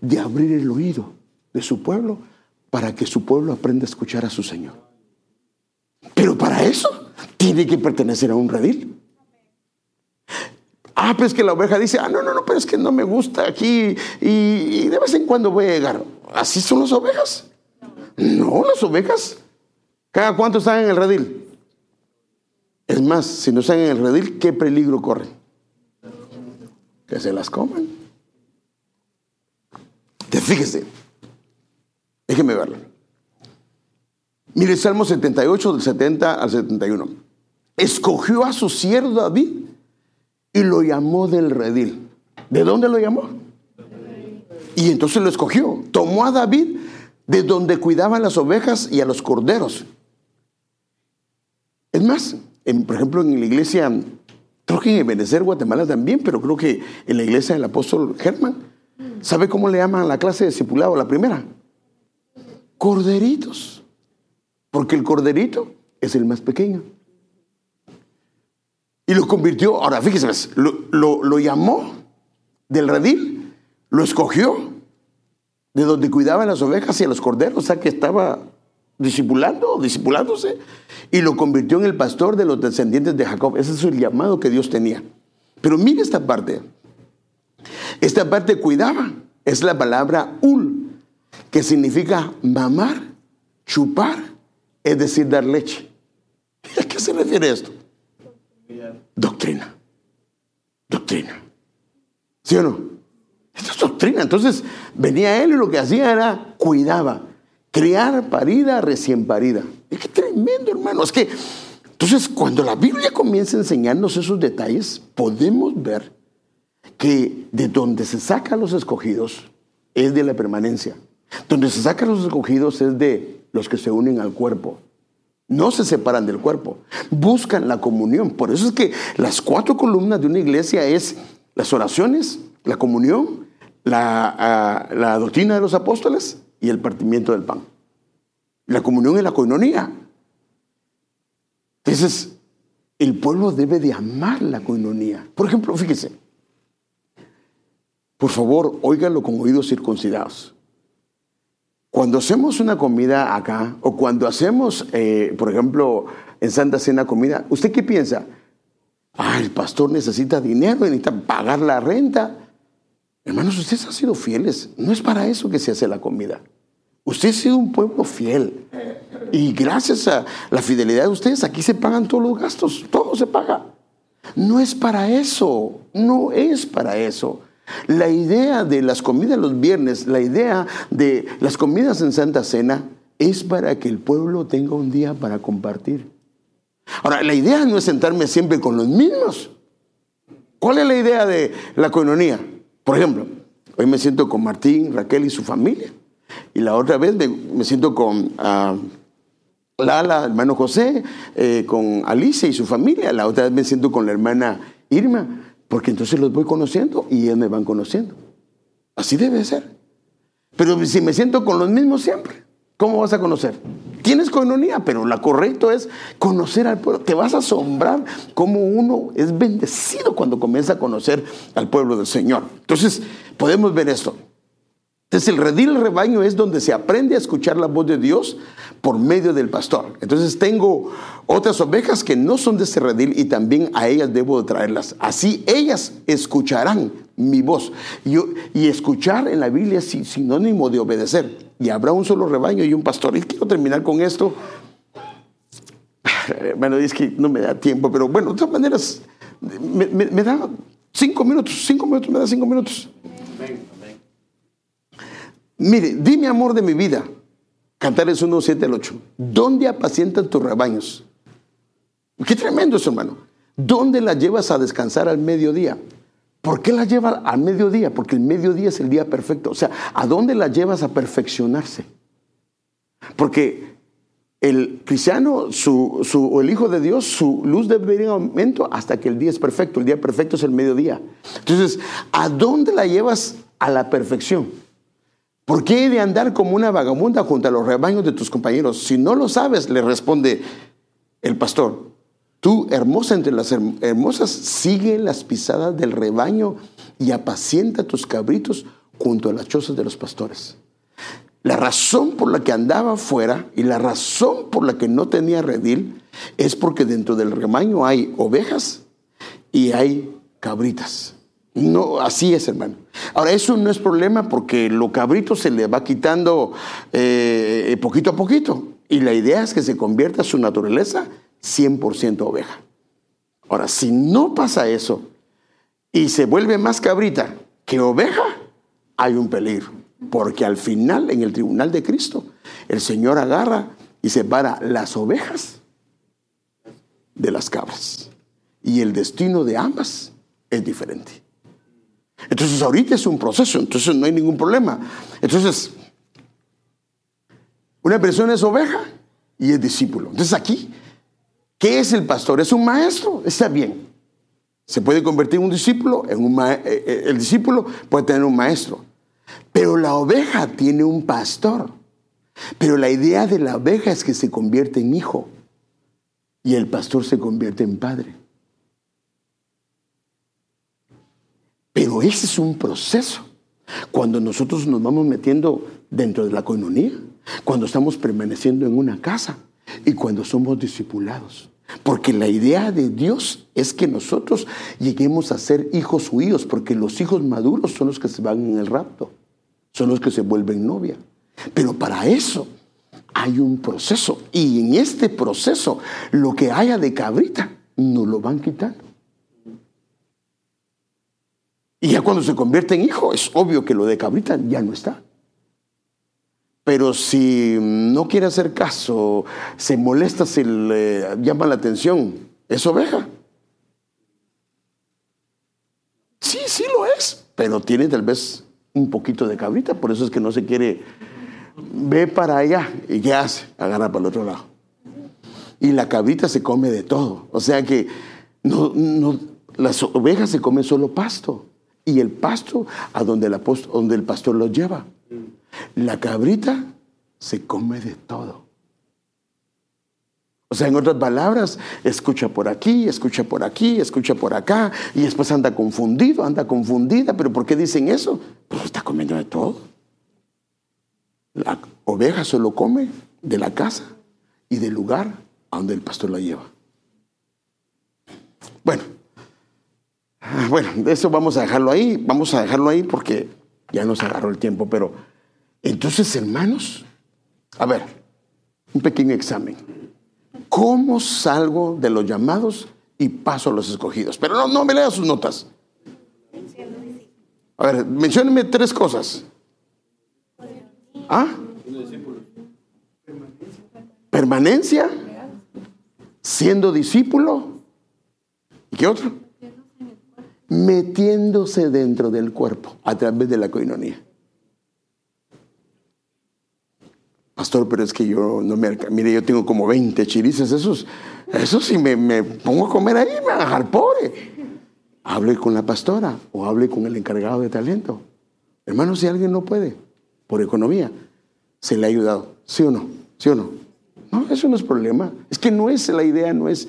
de abrir el oído de su pueblo para que su pueblo aprenda a escuchar a su Señor. Pero para eso tiene que pertenecer a un redil. Ah, pues que la oveja dice, ah, no, no, no, pero es que no me gusta aquí y, de vez en cuando voy a llegar. ¿Así son las ovejas? No, las ovejas. ¿Cada cuánto están en el redil? Es más, si no están en el redil, ¿qué peligro corren? Que se las coman. Te fíjese, déjeme verlo. Mire, Salmo 78, del 70 al 71. Escogió a su siervo David y lo llamó del redil. ¿De dónde lo llamó? Y entonces lo escogió. Tomó a David de donde cuidaban las ovejas y a los corderos. Es más, por ejemplo, en la iglesia, creo que en Benecer, Guatemala también, pero creo que en la iglesia del apóstol Germán, ¿sabe cómo le llaman a la clase de discipulado, la primera? Corderitos porque el corderito es el más pequeño. Y lo convirtió, ahora fíjese, lo, lo, llamó del redil, lo escogió de donde cuidaban las ovejas y a los corderos, o sea que estaba discipulando, discipulándose, y lo convirtió en el pastor de los descendientes de Jacob. Ese es el llamado que Dios tenía. Pero mire esta parte. Esta parte cuidaba, es la palabra ul, que significa mamar, chupar es decir, dar leche. ¿A qué se refiere esto? Doctrina. Doctrina. ¿Sí o no? Esto es doctrina. Entonces venía él y lo que hacía era cuidaba, criar parida recién parida. Es que tremendo, hermano. Es que, entonces, cuando la Biblia comienza a enseñarnos esos detalles, podemos ver que de donde se sacan los escogidos es de la permanencia. Donde se sacan los escogidos es de los que se unen al cuerpo. No se separan del cuerpo, buscan la comunión. Por eso es que las cuatro columnas de una iglesia es las oraciones, la comunión, la, ah, doctrina de los apóstoles y el partimiento del pan. La comunión y la coinonía. Entonces, el pueblo debe de amar la coinonía. Por ejemplo, fíjese, por favor, óiganlo con oídos circuncidados. Cuando hacemos una comida acá, o cuando hacemos, eh, por ejemplo, en Santa Cena comida, ¿usted qué piensa? Ah, el pastor necesita dinero, necesita pagar la renta. Hermanos, ustedes han sido fieles. No es para eso que se hace la comida. Usted ha sido un pueblo fiel. Y gracias a la fidelidad de ustedes, aquí se pagan todos los gastos. Todo se paga. No es para eso. No es para eso. La idea de las comidas los viernes, la idea de las comidas en Santa Cena es para que el pueblo tenga un día para compartir. Ahora, la idea no es sentarme siempre con los mismos. ¿Cuál es la idea de la coinonía? Por ejemplo, hoy me siento con Martín, Raquel y su familia. Y la otra vez me, siento con uh, Lala, hermano José, eh, con Alicia y su familia. La otra vez me siento con la hermana Irma, porque entonces los voy conociendo y ellos me van conociendo. Así debe ser. Pero si me siento con los mismos siempre, ¿cómo vas a conocer? Tienes coinonía, pero lo correcto es conocer al pueblo. Te vas a asombrar cómo uno es bendecido cuando comienza a conocer al pueblo del Señor. Entonces, podemos ver esto. Entonces, el redil rebaño es donde se aprende a escuchar la voz de Dios por medio del pastor. Entonces, tengo otras ovejas que no son de ese redil y también a ellas debo de traerlas. Así ellas escucharán mi voz. y escuchar en la Biblia es sinónimo de obedecer. Y habrá un solo rebaño y un pastor. Y quiero terminar con esto. Bueno, es que no me da tiempo, pero bueno, de todas maneras, me, da cinco minutos, cinco minutos, me da cinco minutos. Mire, dime amor de mi vida. Cantares 1, 7 al 8. ¿Dónde apacientan tus rebaños? Qué tremendo eso, hermano. ¿Dónde la llevas a descansar al mediodía? ¿Por qué la lleva al mediodía? Porque el mediodía es el día perfecto. O sea, ¿a dónde la llevas a perfeccionarse? Porque el cristiano su, o el Hijo de Dios, su luz debe ir en aumento hasta que el día es perfecto. El día perfecto es el mediodía. Entonces, ¿a dónde la llevas a la perfección? ¿Por qué de andar como una vagabunda junto a los rebaños de tus compañeros? Si no lo sabes, le responde el pastor, Tú, hermosa entre las hermosas, sigue las pisadas del rebaño y apacienta tus cabritos junto a las chozas de los pastores. La razón por la que andaba fuera y la razón por la que no tenía redil es porque dentro del rebaño hay ovejas y hay cabritas. No, así es, hermano. Ahora, eso no es problema porque lo cabrito se le va quitando eh, poquito a poquito. Y la idea es que se convierta su naturaleza 100% oveja. Ahora, si no pasa eso y se vuelve más cabrita que oveja, hay un peligro. Porque al final, en el tribunal de Cristo, el Señor agarra y separa las ovejas de las cabras. Y el destino de ambas es diferente. Entonces ahorita es un proceso, entonces no hay ningún problema. Entonces, una persona es oveja y es discípulo. Entonces aquí ¿Qué es el pastor? Es un maestro, está bien. Se puede convertir en un discípulo, en un eh, eh, el discípulo puede tener un maestro. Pero la oveja tiene un pastor. Pero la idea de la oveja es que se convierte en hijo y el pastor se convierte en padre. Pero ese es un proceso. Cuando nosotros nos vamos metiendo dentro de la coinonía, cuando estamos permaneciendo en una casa y cuando somos discipulados. Porque la idea de Dios es que nosotros lleguemos a ser hijos huíos, porque los hijos maduros son los que se van en el rapto, son los que se vuelven novia. Pero para eso hay un proceso, y en este proceso lo que haya de cabrita no lo van quitando. Y ya cuando se convierte en hijo, es obvio que lo de cabrita ya no está. Pero si no quiere hacer caso, se molesta si le llama la atención, ¿es oveja? Sí, sí lo es, pero tiene tal vez un poquito de cabrita, por eso es que no se quiere, ve para allá y ¿qué hace? Agarra para el otro lado. Y la cabrita se come de todo, o sea que no, no, las ovejas se comen solo pasto y el pasto a donde, la, donde el pastor los lleva. La cabrita se come de todo. O sea, en otras palabras, escucha por aquí, escucha por aquí, escucha por acá, y después anda confundido, anda confundida. ¿Pero por qué dicen eso? Pues está comiendo de todo. La oveja solo come de la casa y del lugar a donde el pastor la lleva. Bueno, bueno, eso vamos a dejarlo ahí, vamos a dejarlo ahí porque ya nos agarró el tiempo, pero entonces, hermanos, a ver, un pequeño examen. ¿Cómo salgo de los llamados y paso a los escogidos? Pero no, no me lea sus notas. A ver, mencióneme tres cosas. ¿Ah? Permanencia. siendo discípulo. ¿Y qué otro? Metiéndose dentro del cuerpo a través de la coinonía. Pastor, pero es que yo no me Mire, yo tengo como 20 chirices. Esos, eso si me, me, pongo a comer ahí, me van a dejar pobre. Hable con la pastora o hable con el encargado de talento. Hermano, si alguien no puede, por economía, se le ha ayudado. ¿Sí o no? ¿Sí o no? No, eso no es problema. Es que no es la idea, no es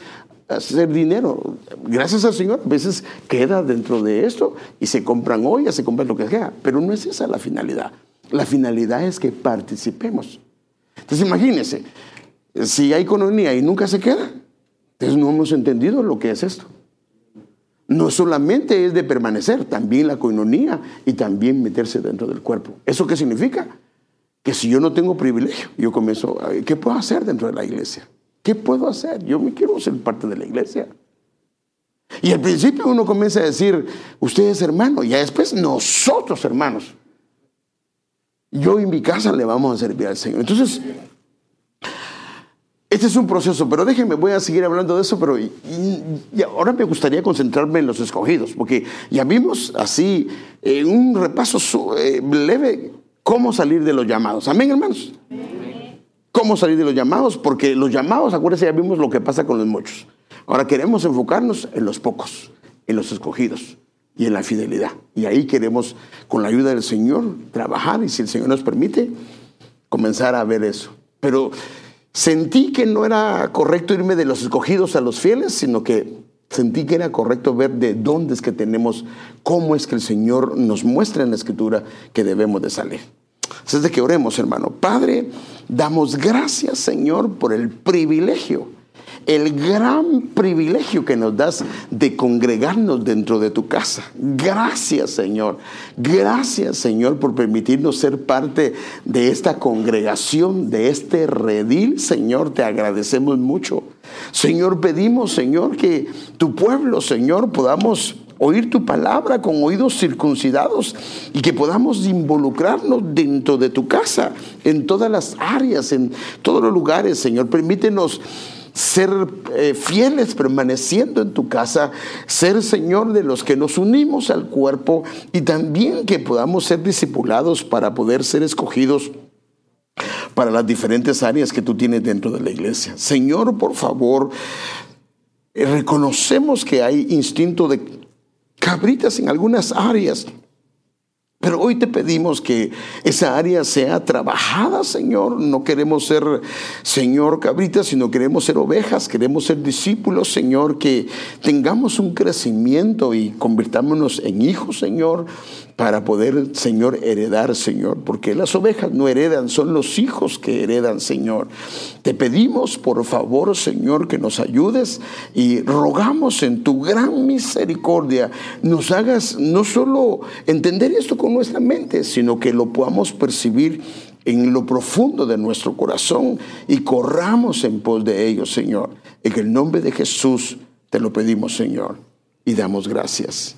hacer dinero. Gracias al Señor, a veces queda dentro de esto y se compran ollas, se compran lo que sea, pero no es esa la finalidad. La finalidad es que participemos. Entonces imagínense, si hay economía y nunca se queda, entonces no hemos entendido lo que es esto. No solamente es de permanecer, también la coinonía y también meterse dentro del cuerpo. ¿Eso qué significa? Que si yo no tengo privilegio, yo comienzo, ¿qué puedo hacer dentro de la iglesia? ¿Qué puedo hacer? Yo me quiero ser parte de la iglesia. Y al principio uno comienza a decir, usted es hermano, y después nosotros hermanos. Yo en mi casa le vamos a servir al Señor. Entonces, este es un proceso, pero déjenme, voy a seguir hablando de eso, pero y, ahora me gustaría concentrarme en los escogidos, porque ya vimos así en un repaso eh, leve cómo salir de los llamados. Amén, hermanos. ¿Cómo salir de los llamados? Porque los llamados, acuérdense, ya vimos lo que pasa con los muchos. Ahora queremos enfocarnos en los pocos, en los escogidos y en la fidelidad. Y ahí queremos, con la ayuda del Señor, trabajar y si el Señor nos permite, comenzar a ver eso. Pero sentí que no era correcto irme de los escogidos a los fieles, sino que sentí que era correcto ver de dónde es que tenemos, cómo es que el Señor nos muestra en la Escritura que debemos de salir. Así es de que oremos, hermano. Padre, damos gracias, Señor, por el privilegio el gran privilegio que nos das de congregarnos dentro de tu casa. Gracias, Señor. Gracias, Señor, por permitirnos ser parte de esta congregación, de este redil. Señor, te agradecemos mucho. Señor, pedimos, Señor, que tu pueblo, Señor, podamos oír tu palabra con oídos circuncidados y que podamos involucrarnos dentro de tu casa, en todas las áreas, en todos los lugares, Señor. Permítenos ser eh, fieles permaneciendo en tu casa, ser Señor de los que nos unimos al cuerpo y también que podamos ser discipulados para poder ser escogidos para las diferentes áreas que tú tienes dentro de la iglesia. Señor, por favor, eh, reconocemos que hay instinto de cabritas en algunas áreas pero hoy te pedimos que esa área sea trabajada, Señor. No queremos ser, Señor, cabritas, sino queremos ser ovejas, queremos ser discípulos, Señor, que tengamos un crecimiento y convirtámonos en hijos, Señor para poder, Señor, heredar, Señor, porque las ovejas no heredan, son los hijos que heredan, Señor. Te pedimos, por favor, Señor, que nos ayudes y rogamos en tu gran misericordia, nos hagas no solo entender esto con nuestra mente, sino que lo podamos percibir en lo profundo de nuestro corazón y corramos en pos de ellos, Señor. En el nombre de Jesús te lo pedimos, Señor, y damos gracias.